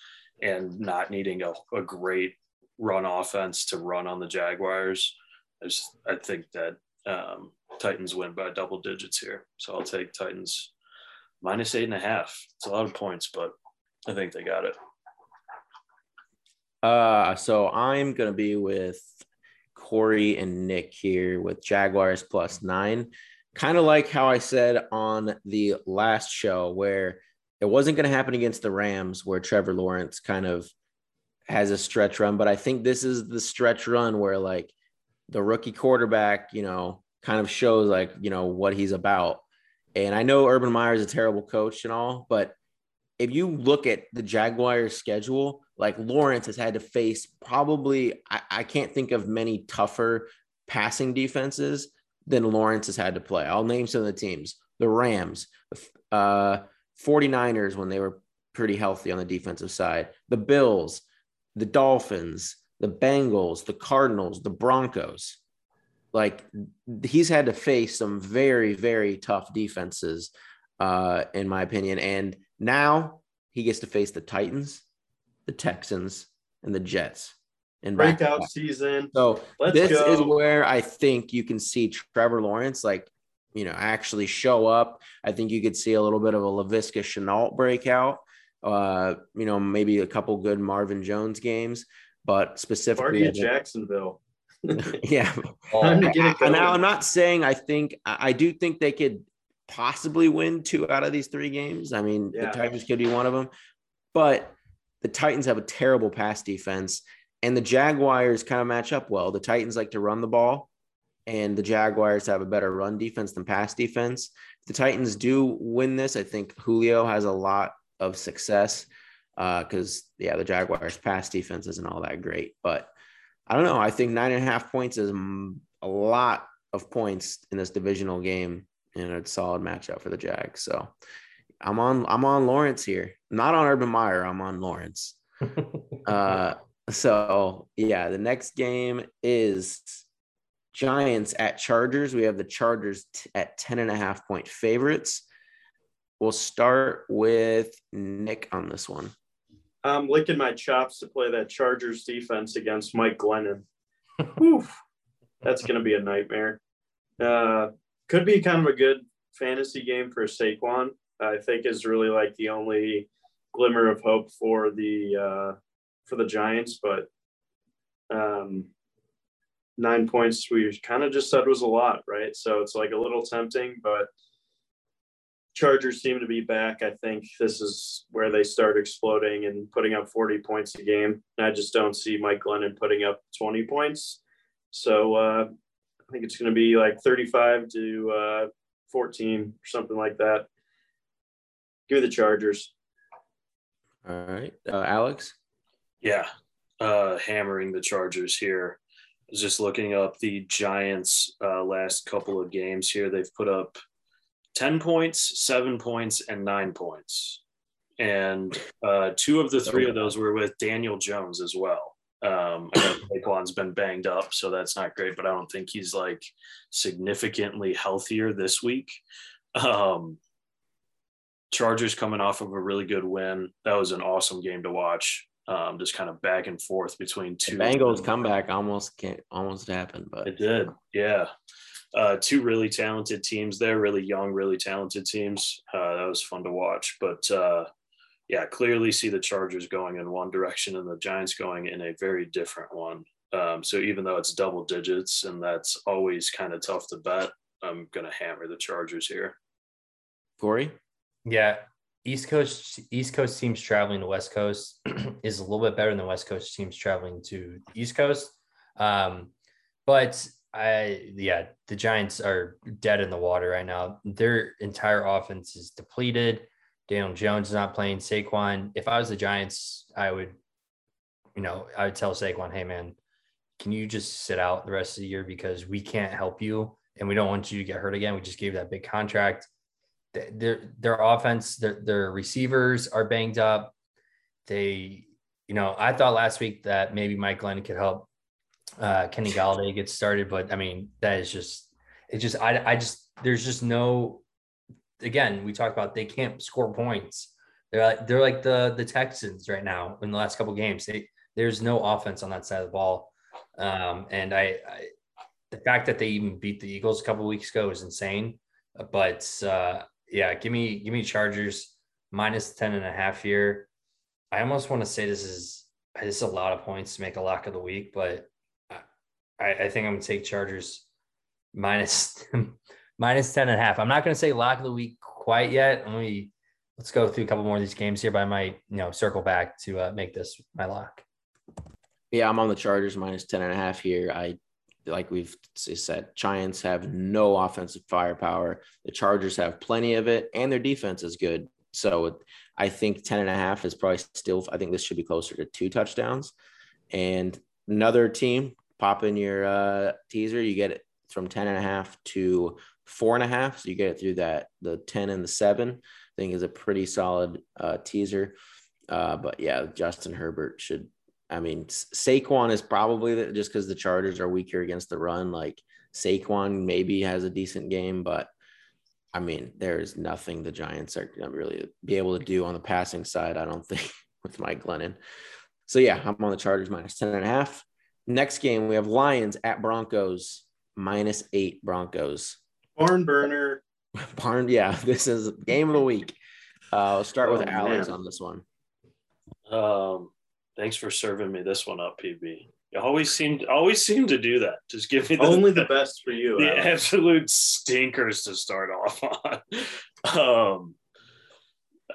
and not needing a, a great run offense to run on the Jaguars, I, just, I think that um, Titans win by double digits here. So I'll take Titans minus eight and a half. It's a lot of points, but I think they got it. Uh, so I'm to be with Corey and Nick here with Jaguars plus nine. Kind of like how I said on the last show, where it wasn't going to happen against the Rams, where Trevor Lawrence kind of has a stretch run. But I think this is the stretch run where, like, the rookie quarterback, you know, kind of shows, like, you know, what he's about. And I know Urban Meyer is a terrible coach and all, but if you look at the Jaguars' schedule, like Lawrence has had to face probably, I, I can't think of many tougher passing defenses than Lawrence has had to play. I'll name some of the teams the Rams, uh, 49ers when they were pretty healthy on the defensive side, the Bills, the Dolphins, the Bengals, the Cardinals, the Broncos. Like he's had to face some very, very tough defenses, uh, in my opinion. And now he gets to face the Titans, the Texans, and the Jets. And breakout season. So Let's this go. is where I think you can see Trevor Lawrence like you know actually show up. I think you could see a little bit of a Laviska Shenault breakout. Uh, you know, maybe a couple good Marvin Jones games, but specifically Party Jacksonville. yeah. I, now I'm not saying I think I do think they could possibly win two out of these three games. I mean, yeah. the Tigers could be one of them, but the Titans have a terrible pass defense, and the Jaguars kind of match up well. The Titans like to run the ball, and the Jaguars have a better run defense than pass defense. If the Titans do win this, I think Julio has a lot of success because, uh, yeah, the Jaguars' pass defense isn't all that great. But I don't know. I think nine and a half points is a lot of points in this divisional game and a solid matchup for the Jags. So I'm on I'm on Lawrence here. Not on Urban Meyer. I'm on Lawrence. uh, so yeah, the next game is Giants at Chargers. We have the Chargers t- at 10 and a half point favorites. We'll start with Nick on this one. I'm licking my chops to play that Chargers defense against Mike Glennon. Oof, That's going to be a nightmare. Uh, could be kind of a good fantasy game for Saquon. I think is really like the only glimmer of hope for the uh, for the Giants, but um, nine points we kind of just said was a lot, right? So it's like a little tempting, but Chargers seem to be back. I think this is where they start exploding and putting up 40 points a game. And I just don't see Mike Glennon putting up 20 points. So uh, I think it's going to be like 35 to uh, 14 or something like that. Give me the Chargers. All right. Uh, Alex? Yeah. Uh, hammering the Chargers here. I was just looking up the Giants' uh, last couple of games here. They've put up 10 points, seven points, and nine points. And uh, two of the three of those were with Daniel Jones as well. Um, I know Saquon's been banged up, so that's not great, but I don't think he's like significantly healthier this week. Um, Chargers coming off of a really good win. That was an awesome game to watch. Um, just kind of back and forth between two. The Bengals comeback almost can't almost happened, but it did. Yeah, uh, two really talented teams there, really young, really talented teams. Uh, that was fun to watch. But uh, yeah, clearly see the Chargers going in one direction and the Giants going in a very different one. Um, so even though it's double digits and that's always kind of tough to bet, I'm going to hammer the Chargers here. Corey? Yeah, East Coast East Coast teams traveling to West Coast is a little bit better than West Coast teams traveling to East Coast. Um, but I yeah, the Giants are dead in the water right now. Their entire offense is depleted. Daniel Jones is not playing. Saquon. If I was the Giants, I would, you know, I would tell Saquon, hey man, can you just sit out the rest of the year because we can't help you and we don't want you to get hurt again. We just gave that big contract their their offense, their their receivers are banged up. They, you know, I thought last week that maybe Mike Glenn could help uh, Kenny Golladay gets started, but I mean that is just it. Just I I just there's just no. Again, we talked about they can't score points. They're like they're like the the Texans right now in the last couple games. They there's no offense on that side of the ball, um, and I, I the fact that they even beat the Eagles a couple weeks ago is insane. But uh, yeah, give me give me Chargers minus 10 and a half here. I almost want to say this is this is a lot of points to make a lock of the week, but I, I think I'm gonna take Chargers minus minus 10 and a half. I'm not gonna say lock of the week quite yet. Let me let's go through a couple more of these games here, but I might, you know, circle back to uh, make this my lock. Yeah, I'm on the Chargers minus 10 and a half here. I like we've said, Giants have no offensive firepower. The Chargers have plenty of it, and their defense is good. So I think 10 and a half is probably still, I think this should be closer to two touchdowns. And another team, pop in your uh, teaser, you get it from 10 and a half to four and a half. So you get it through that, the 10 and the seven, I think is a pretty solid uh, teaser. Uh, but yeah, Justin Herbert should I mean, Saquon is probably the, just because the Chargers are weaker against the run. Like Saquon maybe has a decent game, but I mean, there's nothing the Giants are going to really be able to do on the passing side. I don't think with Mike Glennon. So yeah, I'm on the Chargers minus 10 and a half. Next game, we have Lions at Broncos minus eight Broncos. Barn burner. Barn, yeah. This is game of the week. Uh, I'll start oh, with Alex man. on this one. Um, Thanks for serving me this one up, PB. You always seem always seem to do that. Just give me the, only the best for you. The Alex. absolute stinkers to start off on. um,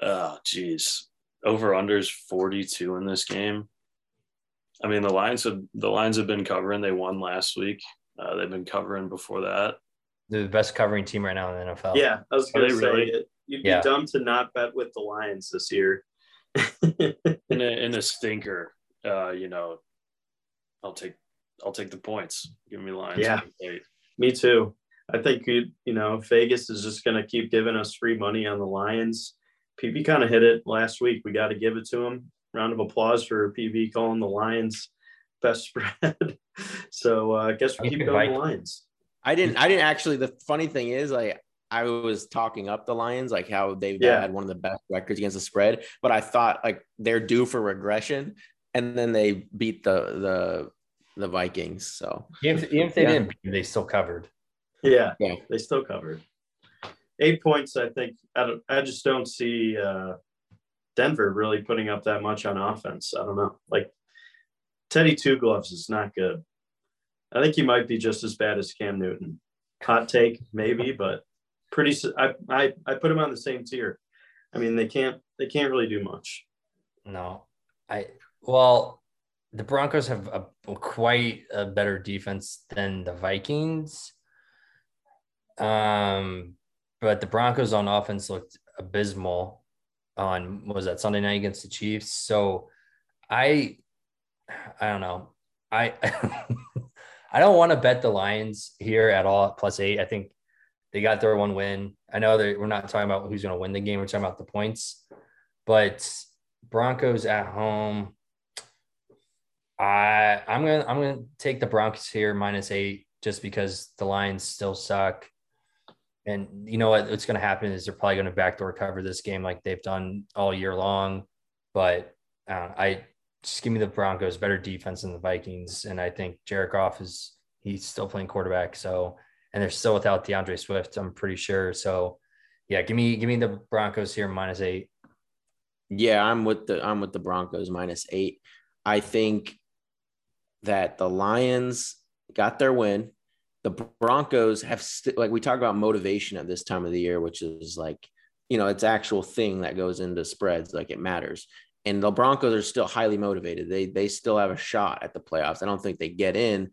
oh, geez. over unders 42 in this game. I mean, the Lions have the Lions have been covering. They won last week. Uh, they've been covering before that. They're the best covering team right now in the NFL. Yeah, I was Are going to say really? it, you'd be Yeah. dumb to not bet with the Lions this year. In a in a stinker, uh, you know, I'll take I'll take the points. Give me Lions. Yeah. Me too. I think you you know Vegas is just going to keep giving us free money on the Lions. PB kind of hit it last week. We got to give it to him. Round of applause for PB calling the Lions best spread. so uh, I guess we keep could going the Lions. I didn't. I didn't actually. The funny thing is, like, I was talking up the Lions, like how they've Yeah. had one of the best records against the spread. But I thought like they're due for regression, and then they beat the the the Vikings. So Even if, even if they Yeah. didn't, they still covered. Yeah, Yeah. they still covered eight points. I think I don't. I just don't see uh, Denver really putting up that much on offense. I don't know. Like Teddy Two Gloves is not good. I think he might be just as bad as Cam Newton. Hot take, maybe, but pretty. I I, I put him on the same tier. I mean, they can't they can't really do much. No, I well, the Broncos have a quite a better defense than the Vikings. Um, but the Broncos on offense looked abysmal on was that Sunday night against the Chiefs. So I I don't know. I I don't want to bet the Lions here at all at plus eight. I think they got their one win. I know that we're not talking about who's going to win the game. We're talking about the points, but Broncos at home. I I'm gonna I'm gonna take the Broncos here minus eight just because the Lions still suck. And you know what? What's going to happen is they're probably going to backdoor cover this game like they've done all year long. But uh, I just give me the Broncos better defense than the Vikings, and I think Jared Goff is he's still playing quarterback. So and they're still without D'Andre Swift. I'm pretty sure. So yeah, give me give me the Broncos here minus eight. yeah, I'm with the I'm with the Broncos minus eight. I think that the Lions got their win. The Broncos have st- like we talk about motivation at this time of the year, which is like you know it's actual thing that goes into spreads, like it matters. And the Broncos are still highly motivated. They they still have a shot at the playoffs. I don't think they get in,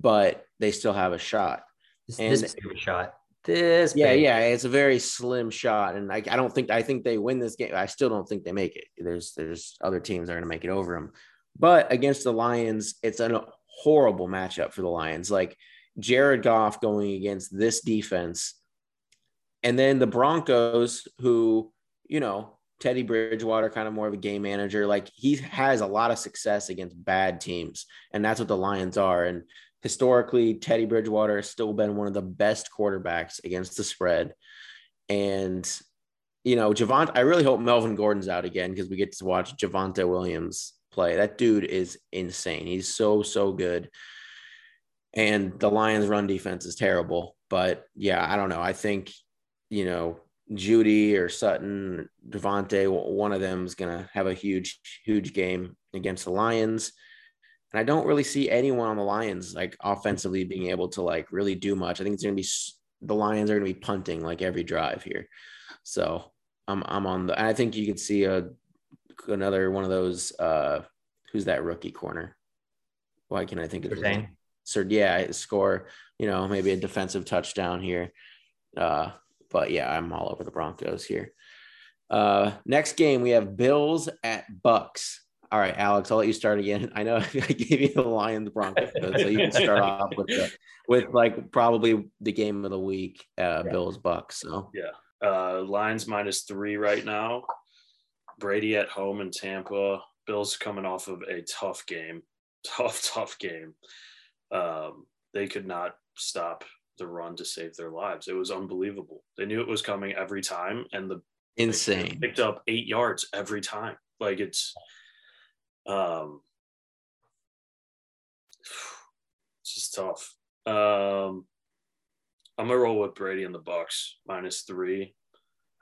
but they still have a shot. This, And- this big shot. This Yeah, big. yeah, it's a very slim shot, and I, I don't think I think they win this game. I still don't think they make it. There's there's other teams that are going to make it over them, but against the Lions, it's a horrible matchup for the Lions. Like Jared Goff going against this defense, and then the Broncos, who you know Teddy Bridgewater, kind of more of a game manager. Like he has a lot of success against bad teams, and that's what the Lions are. And historically, Teddy Bridgewater has still been one of the best quarterbacks against the spread. And, you know, Javonte, I really hope Melvin Gordon's out again because we get to watch Javonte Williams play. That dude is insane. He's so, so good. And the Lions' run defense is terrible. But yeah, I don't know. I think, you know, Jeudy or Sutton, Devontae, one of them is going to have a huge, huge game against the Lions. And I don't really see anyone on the Lions like offensively being able to like really do much. I think it's going to be the Lions are going to be punting like every drive here. So I'm I'm on the. I think you could see a another one of those. uh Who's that rookie corner? Why can I think of? Surtain. So yeah, score. You know, maybe a defensive touchdown here. Uh, but yeah, I'm all over the Broncos here. Uh, next game we have Bills at Bucks. All right, Alex, I'll let you start again. I know I gave you the Lions Broncos, so you can start off with the, with like probably the game of the week, uh, Bills Bucks. So yeah, Uh, Lions minus three right now. Brady at home in Tampa. Bills coming off of a tough game, tough, tough game. Um, they could not stop the run to save their lives. It was unbelievable. They knew it was coming every time, and the insane. picked up eight yards every time. Like it's, um, it's just tough. Um, I'm gonna roll with Brady and the Bucks minus three.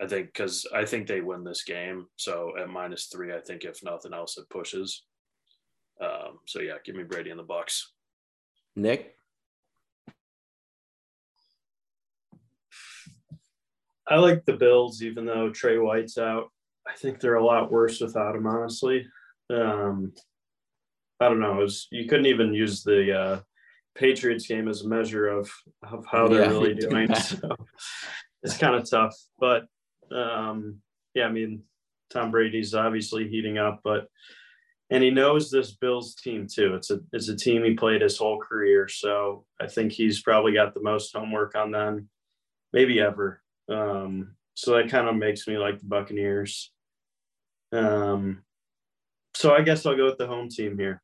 I think because I think they win this game. So at minus three, I think if nothing else, it pushes. Um, so yeah, give me Brady and the Bucks. Nick, I like the Bills, even though Tre White's out. I think they're a lot worse without him, honestly. Um, I don't know. Was, you couldn't even use the uh, Patriots game as a measure of, of how they're Yeah, really doing. So it's kind of tough. But um, yeah, I mean, Tom Brady's obviously heating up, but and he knows this Bills team too. It's a it's a team he played his whole career. So I think he's probably got the most homework on them, maybe ever. Um, so that kind of makes me like the Buccaneers. Um, so I guess I'll go with the home team here.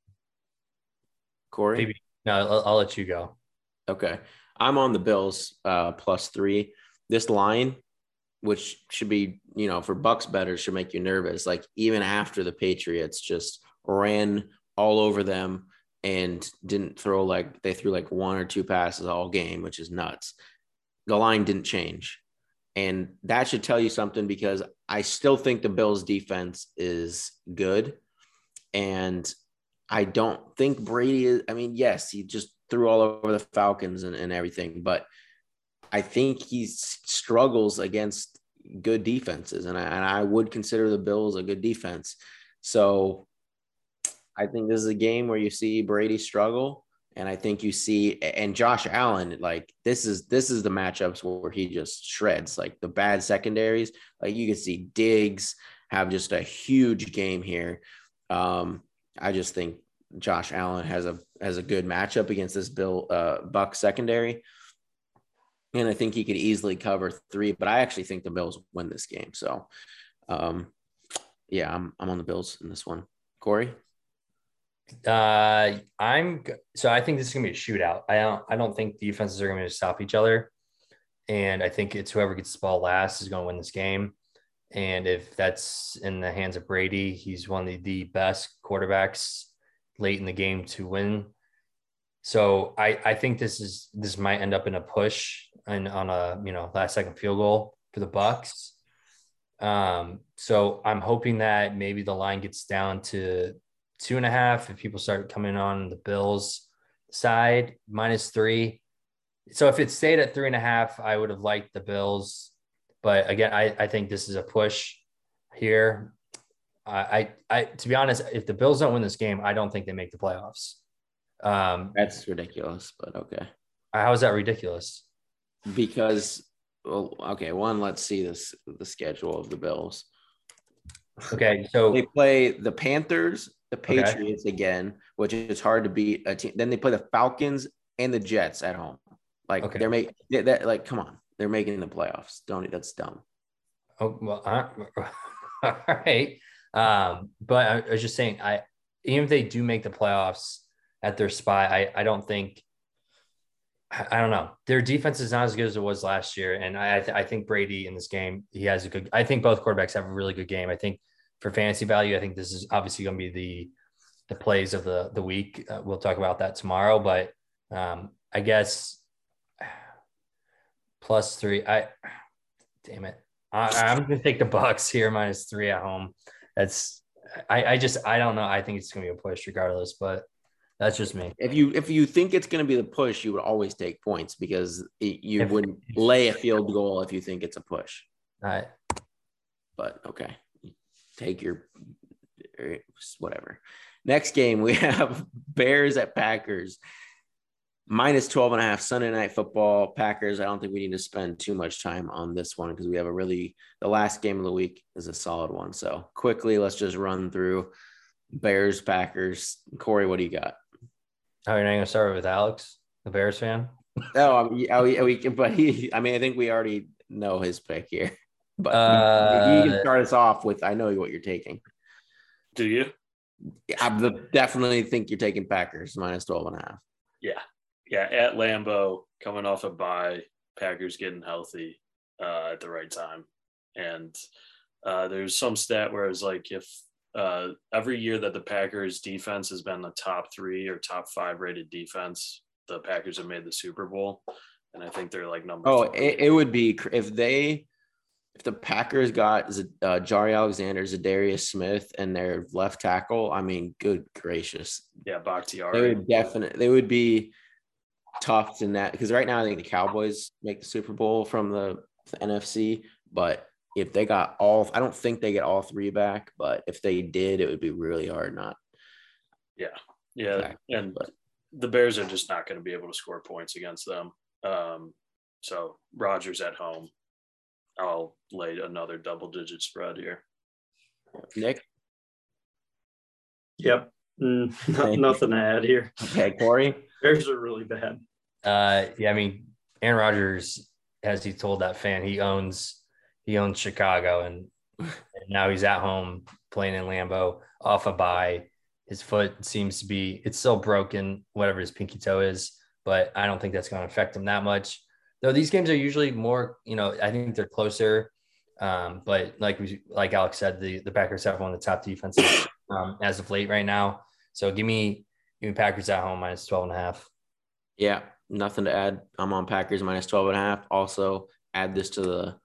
Corey. Maybe. No, I'll, I'll let you go. Okay. I'm on the Bills uh, plus three. This line, which should be, you know, for Bucks betters, should make you nervous. Like even after the Patriots just ran all over them and didn't throw like they threw like one or two passes all game, which is nuts. The line didn't change. And that should tell you something because I still think the Bills defense is good. And I don't think Brady is. I mean, yes, he just threw all over the Falcons and, and everything, but I think he struggles against good defenses. And I, and I would consider the Bills a good defense. So I think this is a game where you see Brady struggle. And I think you see, and Josh Allen, like this is this is the matchups where he just shreds, like the bad secondaries. Like you can see Diggs have just a huge game here. Um, I just think Josh Allen has a has a good matchup against this Bill uh, Buck secondary, and I think he could easily cover three. But I actually think the Bills win this game. So, um, yeah, I'm I'm on the Bills in this one. Corey, Uh, I'm so I think this is gonna be a shootout. I don't I don't think the defenses are gonna stop each other, and I think it's whoever gets the ball last is gonna win this game. And if that's in the hands of Brady, he's one of the best quarterbacks late in the game to win. So I I think this is this might end up in a push and on a you know last second field goal for the Bucks. Um, so I'm hoping that maybe the line gets down to two and a half if people start coming on the Bills side, minus three. So if it stayed at three and a half, I would have liked the Bills. But again, I, I think this is a push here. I, I, I, to be honest, if the Bills don't win this game, I don't think they make the playoffs. Um, that's ridiculous, but okay. how is that ridiculous? Because well, okay, one, let's see this the schedule of the Bills. Okay, so They play the Panthers, the Okay. Patriots again, which is hard to beat a team. Then they play the Falcons and the Jets at home. Like Okay. they're making that. Like, come on, they're making the playoffs. Don't that's dumb. Oh well, uh, all right. Um, but I, I was just saying, I even if they do make the playoffs at their spot, I I don't think. I I don't know. Their defense is not as good as it was last year, and I I, th- I think Brady in this game he has a good. I think both quarterbacks have a really good game. I think for fantasy value, I think this is obviously going to be the the plays of the the week. Uh, we'll talk about that tomorrow, but um, I guess plus three. I damn it. I, I'm gonna take the Bucks here minus three at home. That's I, I just I don't know. I think it's gonna be a push regardless, but that's just me. If you if you think it's going to be the push, you would always take points because it, you If- wouldn't lay a field goal if you think it's a push. All right. But okay, take your er, whatever. Next game we have Bears at Packers. Minus 12 and a half Sunday night football. Packers. I don't think we need to spend too much time on this one because we have a really the last game of the week is a solid one. So quickly, let's just run through Bears, Packers. Corey, what do you got? Oh, you're not gonna start with Alex, the Bears fan? Oh, um, yeah, oh, but he, I mean, I think we already know his pick here. But you- you can Uh, start us off with I know what you're taking. Do you? I definitely think you're taking Packers minus 12 and a half. Yeah. Yeah. At Lambeau, coming off a bye, Packers getting healthy uh, at the right time. And uh, there's some stat where it's like if uh, every year that the Packers defense has been the top three or top five rated defense, the Packers have made the Super Bowl. And I think they're like number Oh, it, it would be if they, if the Packers got uh, Jaire Alexander, Za'Darius Smith, and their left tackle. I mean, good gracious, yeah, Bakhtiari, they would definitely they would be tough in that because right now I think the Cowboys make the Super Bowl from the, the NFC, but if they got all, I don't think they get all three back, but if they did, it would be really hard not. Yeah, yeah, and but- the Bears are just not going to be able to score points against them. Um, so Rodgers at home, I'll lay another double-digit spread here. Nick, Yep. Mm, Thank no, you. nothing to add here. okay, Corey. Bears are really bad. Uh, yeah, I mean, Aaron Rodgers, as he told that fan, he owns he owns Chicago, and, and now he's at home playing in Lambeau off a bye. His foot seems to be it's still broken, whatever his pinky toe is, but I don't think that's going to affect him that much. Though these games are usually more, you know, I think they're closer. Um, but like we like Alex said, the the Packers have one of the top defenses um, as of late right now. So give me give me Packers at home minus 12 and a half. Yeah, nothing to add. I'm on Packers minus 12 and a half. Also, add this to the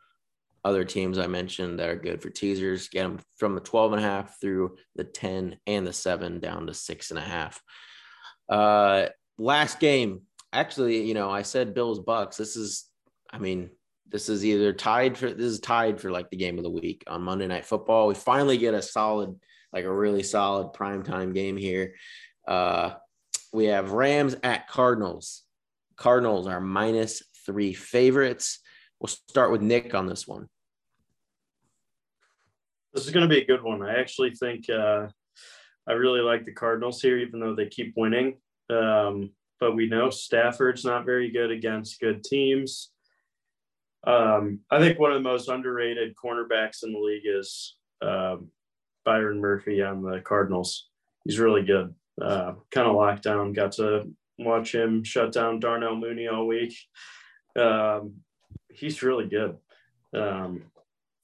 other teams I mentioned that are good for teasers. Get them from the 12 and a half through the 10 and the 7 down to six and a half. Uh, last game. Actually, you know, I said Bills Bucks. This is, I mean, this is either tied for this is tied for like the game of the week on Monday Night Football. We finally get a solid, like a really solid primetime game here. Uh, we have Rams at Cardinals. Cardinals are minus three favorites. We'll start with Nick on this one. This is going to be a good one. I actually think uh, I really like the Cardinals here, even though they keep winning. Um, but we know Stafford's not very good against good teams. Um, I think one of the most underrated cornerbacks in the league is um, Byron Murphy on the Cardinals. He's really good. Uh, kind of locked down. Got to watch him shut down Darnell Mooney all week. Um, he's really good. Um,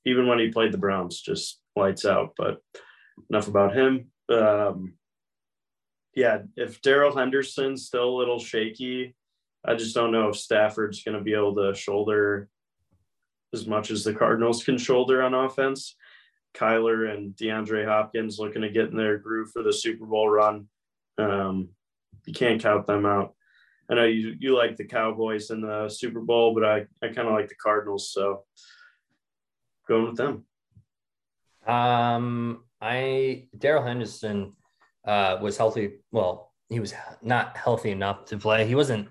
even when he played the Browns, just lights out. But enough about him. Um, yeah, if Darrell Henderson's still a little shaky, I just don't know if Stafford's going to be able to shoulder as much as the Cardinals can shoulder on offense. Kyler and DeAndre Hopkins looking to get in their groove for the Super Bowl run. Um, you can't count them out. I know you you like the Cowboys in the Super Bowl, but I, I kind of like the Cardinals, so going with them. Um, I Darrell Henderson uh, was healthy. Well, he was not healthy enough to play. He wasn't.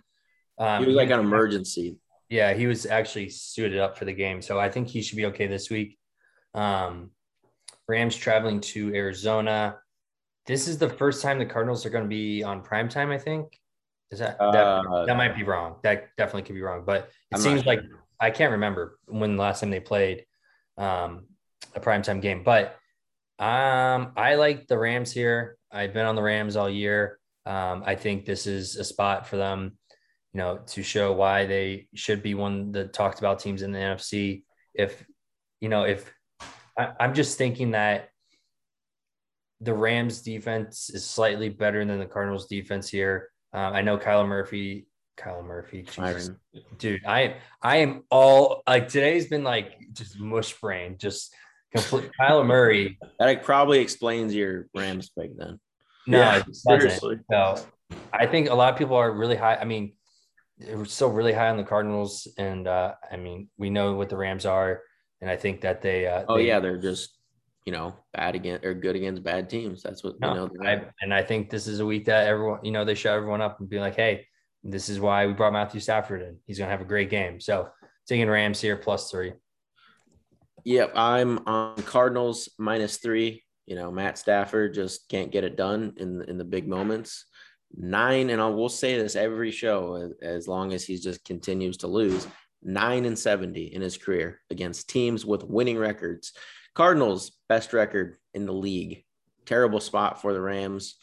Um, He was like an emergency. Yeah, he was actually suited up for the game, so I think he should be okay this week. Um, Rams traveling to Arizona. This is the first time the Cardinals are going to be on prime time. I think. Is that that, Uh, that might be wrong? That definitely could be wrong, but it I'm seems like. I can't remember when the last time they played um, a primetime game. But um, I like the Rams here. I've been on the Rams all year. Um, I think this is a spot for them, you know, to show why they should be one of the talked about teams in the NFC. If you know, if I, I'm just thinking that the Rams defense is slightly better than the Cardinals defense here. Um, I know Kyler Murphy. Kyler Murphy, Jesus dude i i am all like today's been like just mush brain just kyler murray That like, probably explains your Rams pick then. no Yeah, seriously. so i think a lot of people are really high i mean we're still really high on the cardinals and uh i mean we know what the rams are and i think that they uh Oh they- yeah, they're just you know bad against or good against bad teams. That's what we No, know. I, and I think this is a week that everyone, you know, they shut everyone up and be like, hey, this is why we brought Matthew Stafford in. He's going to have a great game. So taking Rams here plus three. Yep, I'm on Cardinals minus three. You know, Matt Stafford just can't get it done in in the big moments. Nine, and I will say this every show as, as long as he just continues to lose. Nine and seventy in his career against teams with winning records. Cardinals best record in the league. Terrible spot for the Rams.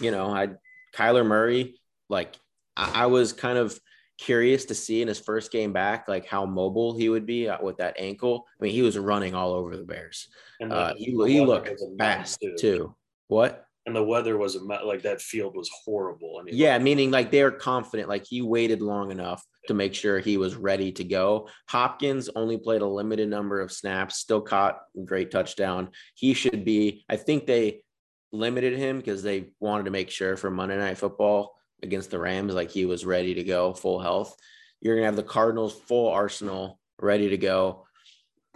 You know, I Kyler Murray. Like I, I was kind of curious to see in his first game back, like how mobile he would be uh, with that ankle. I mean, he was running all over the Bears. And Uh, he, the he looked was a mess, fast too. What? And the weather was a like that field was horrible. I mean, Yeah, meaning like they're confident. Like he waited long enough to make sure he was ready to go. Hopkins only played a limited number of snaps, still caught a great touchdown. He should be. I think they limited him because they wanted to make sure for Monday Night Football against the Rams, like he was ready to go, full health. You're gonna have the Cardinals full arsenal ready to go.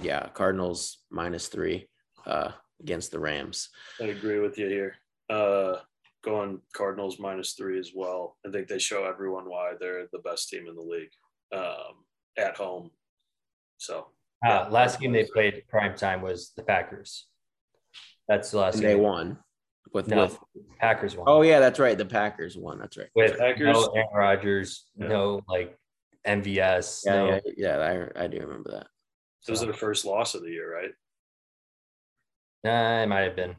yeah, Cardinals minus three uh, against the Rams. I agree with you here. Uh, going Cardinals minus three as well. I think they show everyone why they're the best team in the league um, at home. So uh, last game they played prime time was the Packers. That's the last And game. they won with No, with. Packers won. Oh yeah, that's right. The Packers won. That's right. with Packers- no Aaron Rodgers, Yeah. no like MVS. Yeah, no, yeah, yeah. I I do remember that. it was their first loss of the year, right? Nah, it might have been.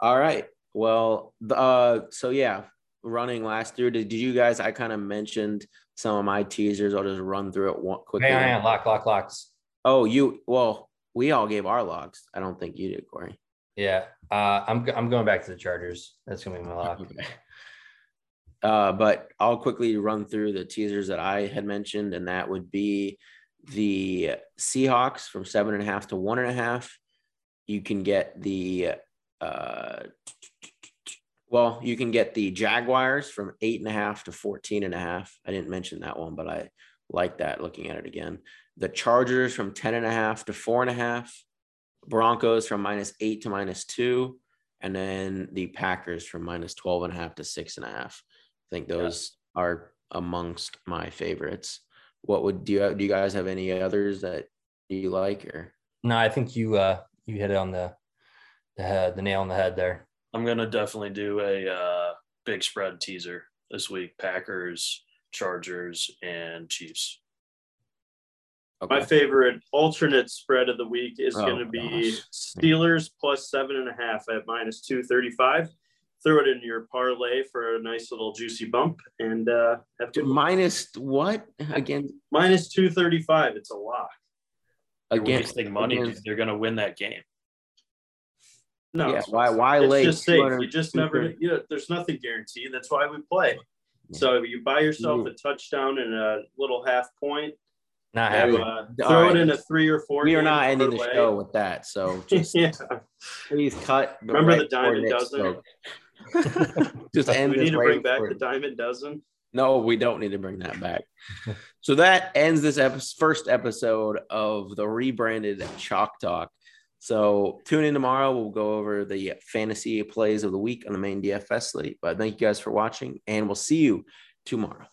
All right. Well, the, uh, so yeah, running last through. Did, did you guys? I kind of mentioned some of my teasers. I'll just run through it one quickly. Hang on, hang on, lock, lock, locks. Oh, you. Well, we all gave our logs. I don't think you did, Corey. Yeah, uh, I'm I'm going back to the Chargers. That's gonna be my lock. Okay. Uh, but I'll quickly run through the teasers that I had mentioned, and that would be the Seahawks from seven and a half to one and a half. You can get the uh, well, you can get the Jaguars from eight and a half to 14 and a half. I didn't mention that one, but I like that looking at it again. The Chargers from 10 and a half to four and a half. Broncos from minus eight to minus two. And then the Packers from minus 12 and a half to six and a half. I think those are amongst my favorites. What would do you do you guys have any others that you like or No, I think you uh you hit it on the the head, the nail on the head there. I'm gonna definitely do a uh, big spread teaser this week: Packers, Chargers, and Chiefs. Okay. My favorite alternate spread of the week is Oh, going to be gosh. Steelers plus seven and a half at minus 235. Throw it in your parlay for a nice little juicy bump and uh, have to minus what again minus 235. It's a lock. You're again wasting money. dude. against- They're gonna win that game. No, yeah, it's- why why it's late just safe. You just never, you know, there's nothing guaranteed. That's why we play. So you buy yourself a touchdown and a little half point. Not Yeah, You, uh, throw right. it in a three or four. we are not ending the parlay. show with that so just yeah. please cut Remember right the diamond before Nick dozen? just end We this need to right bring back before- the diamond dozen. No, we don't need to bring that back. so that ends this epi- first episode of the rebranded Chalk Talk. So tune in tomorrow. We'll go over the fantasy plays of the week on the main DFS slate. But thank you guys for watching, and we'll see you tomorrow.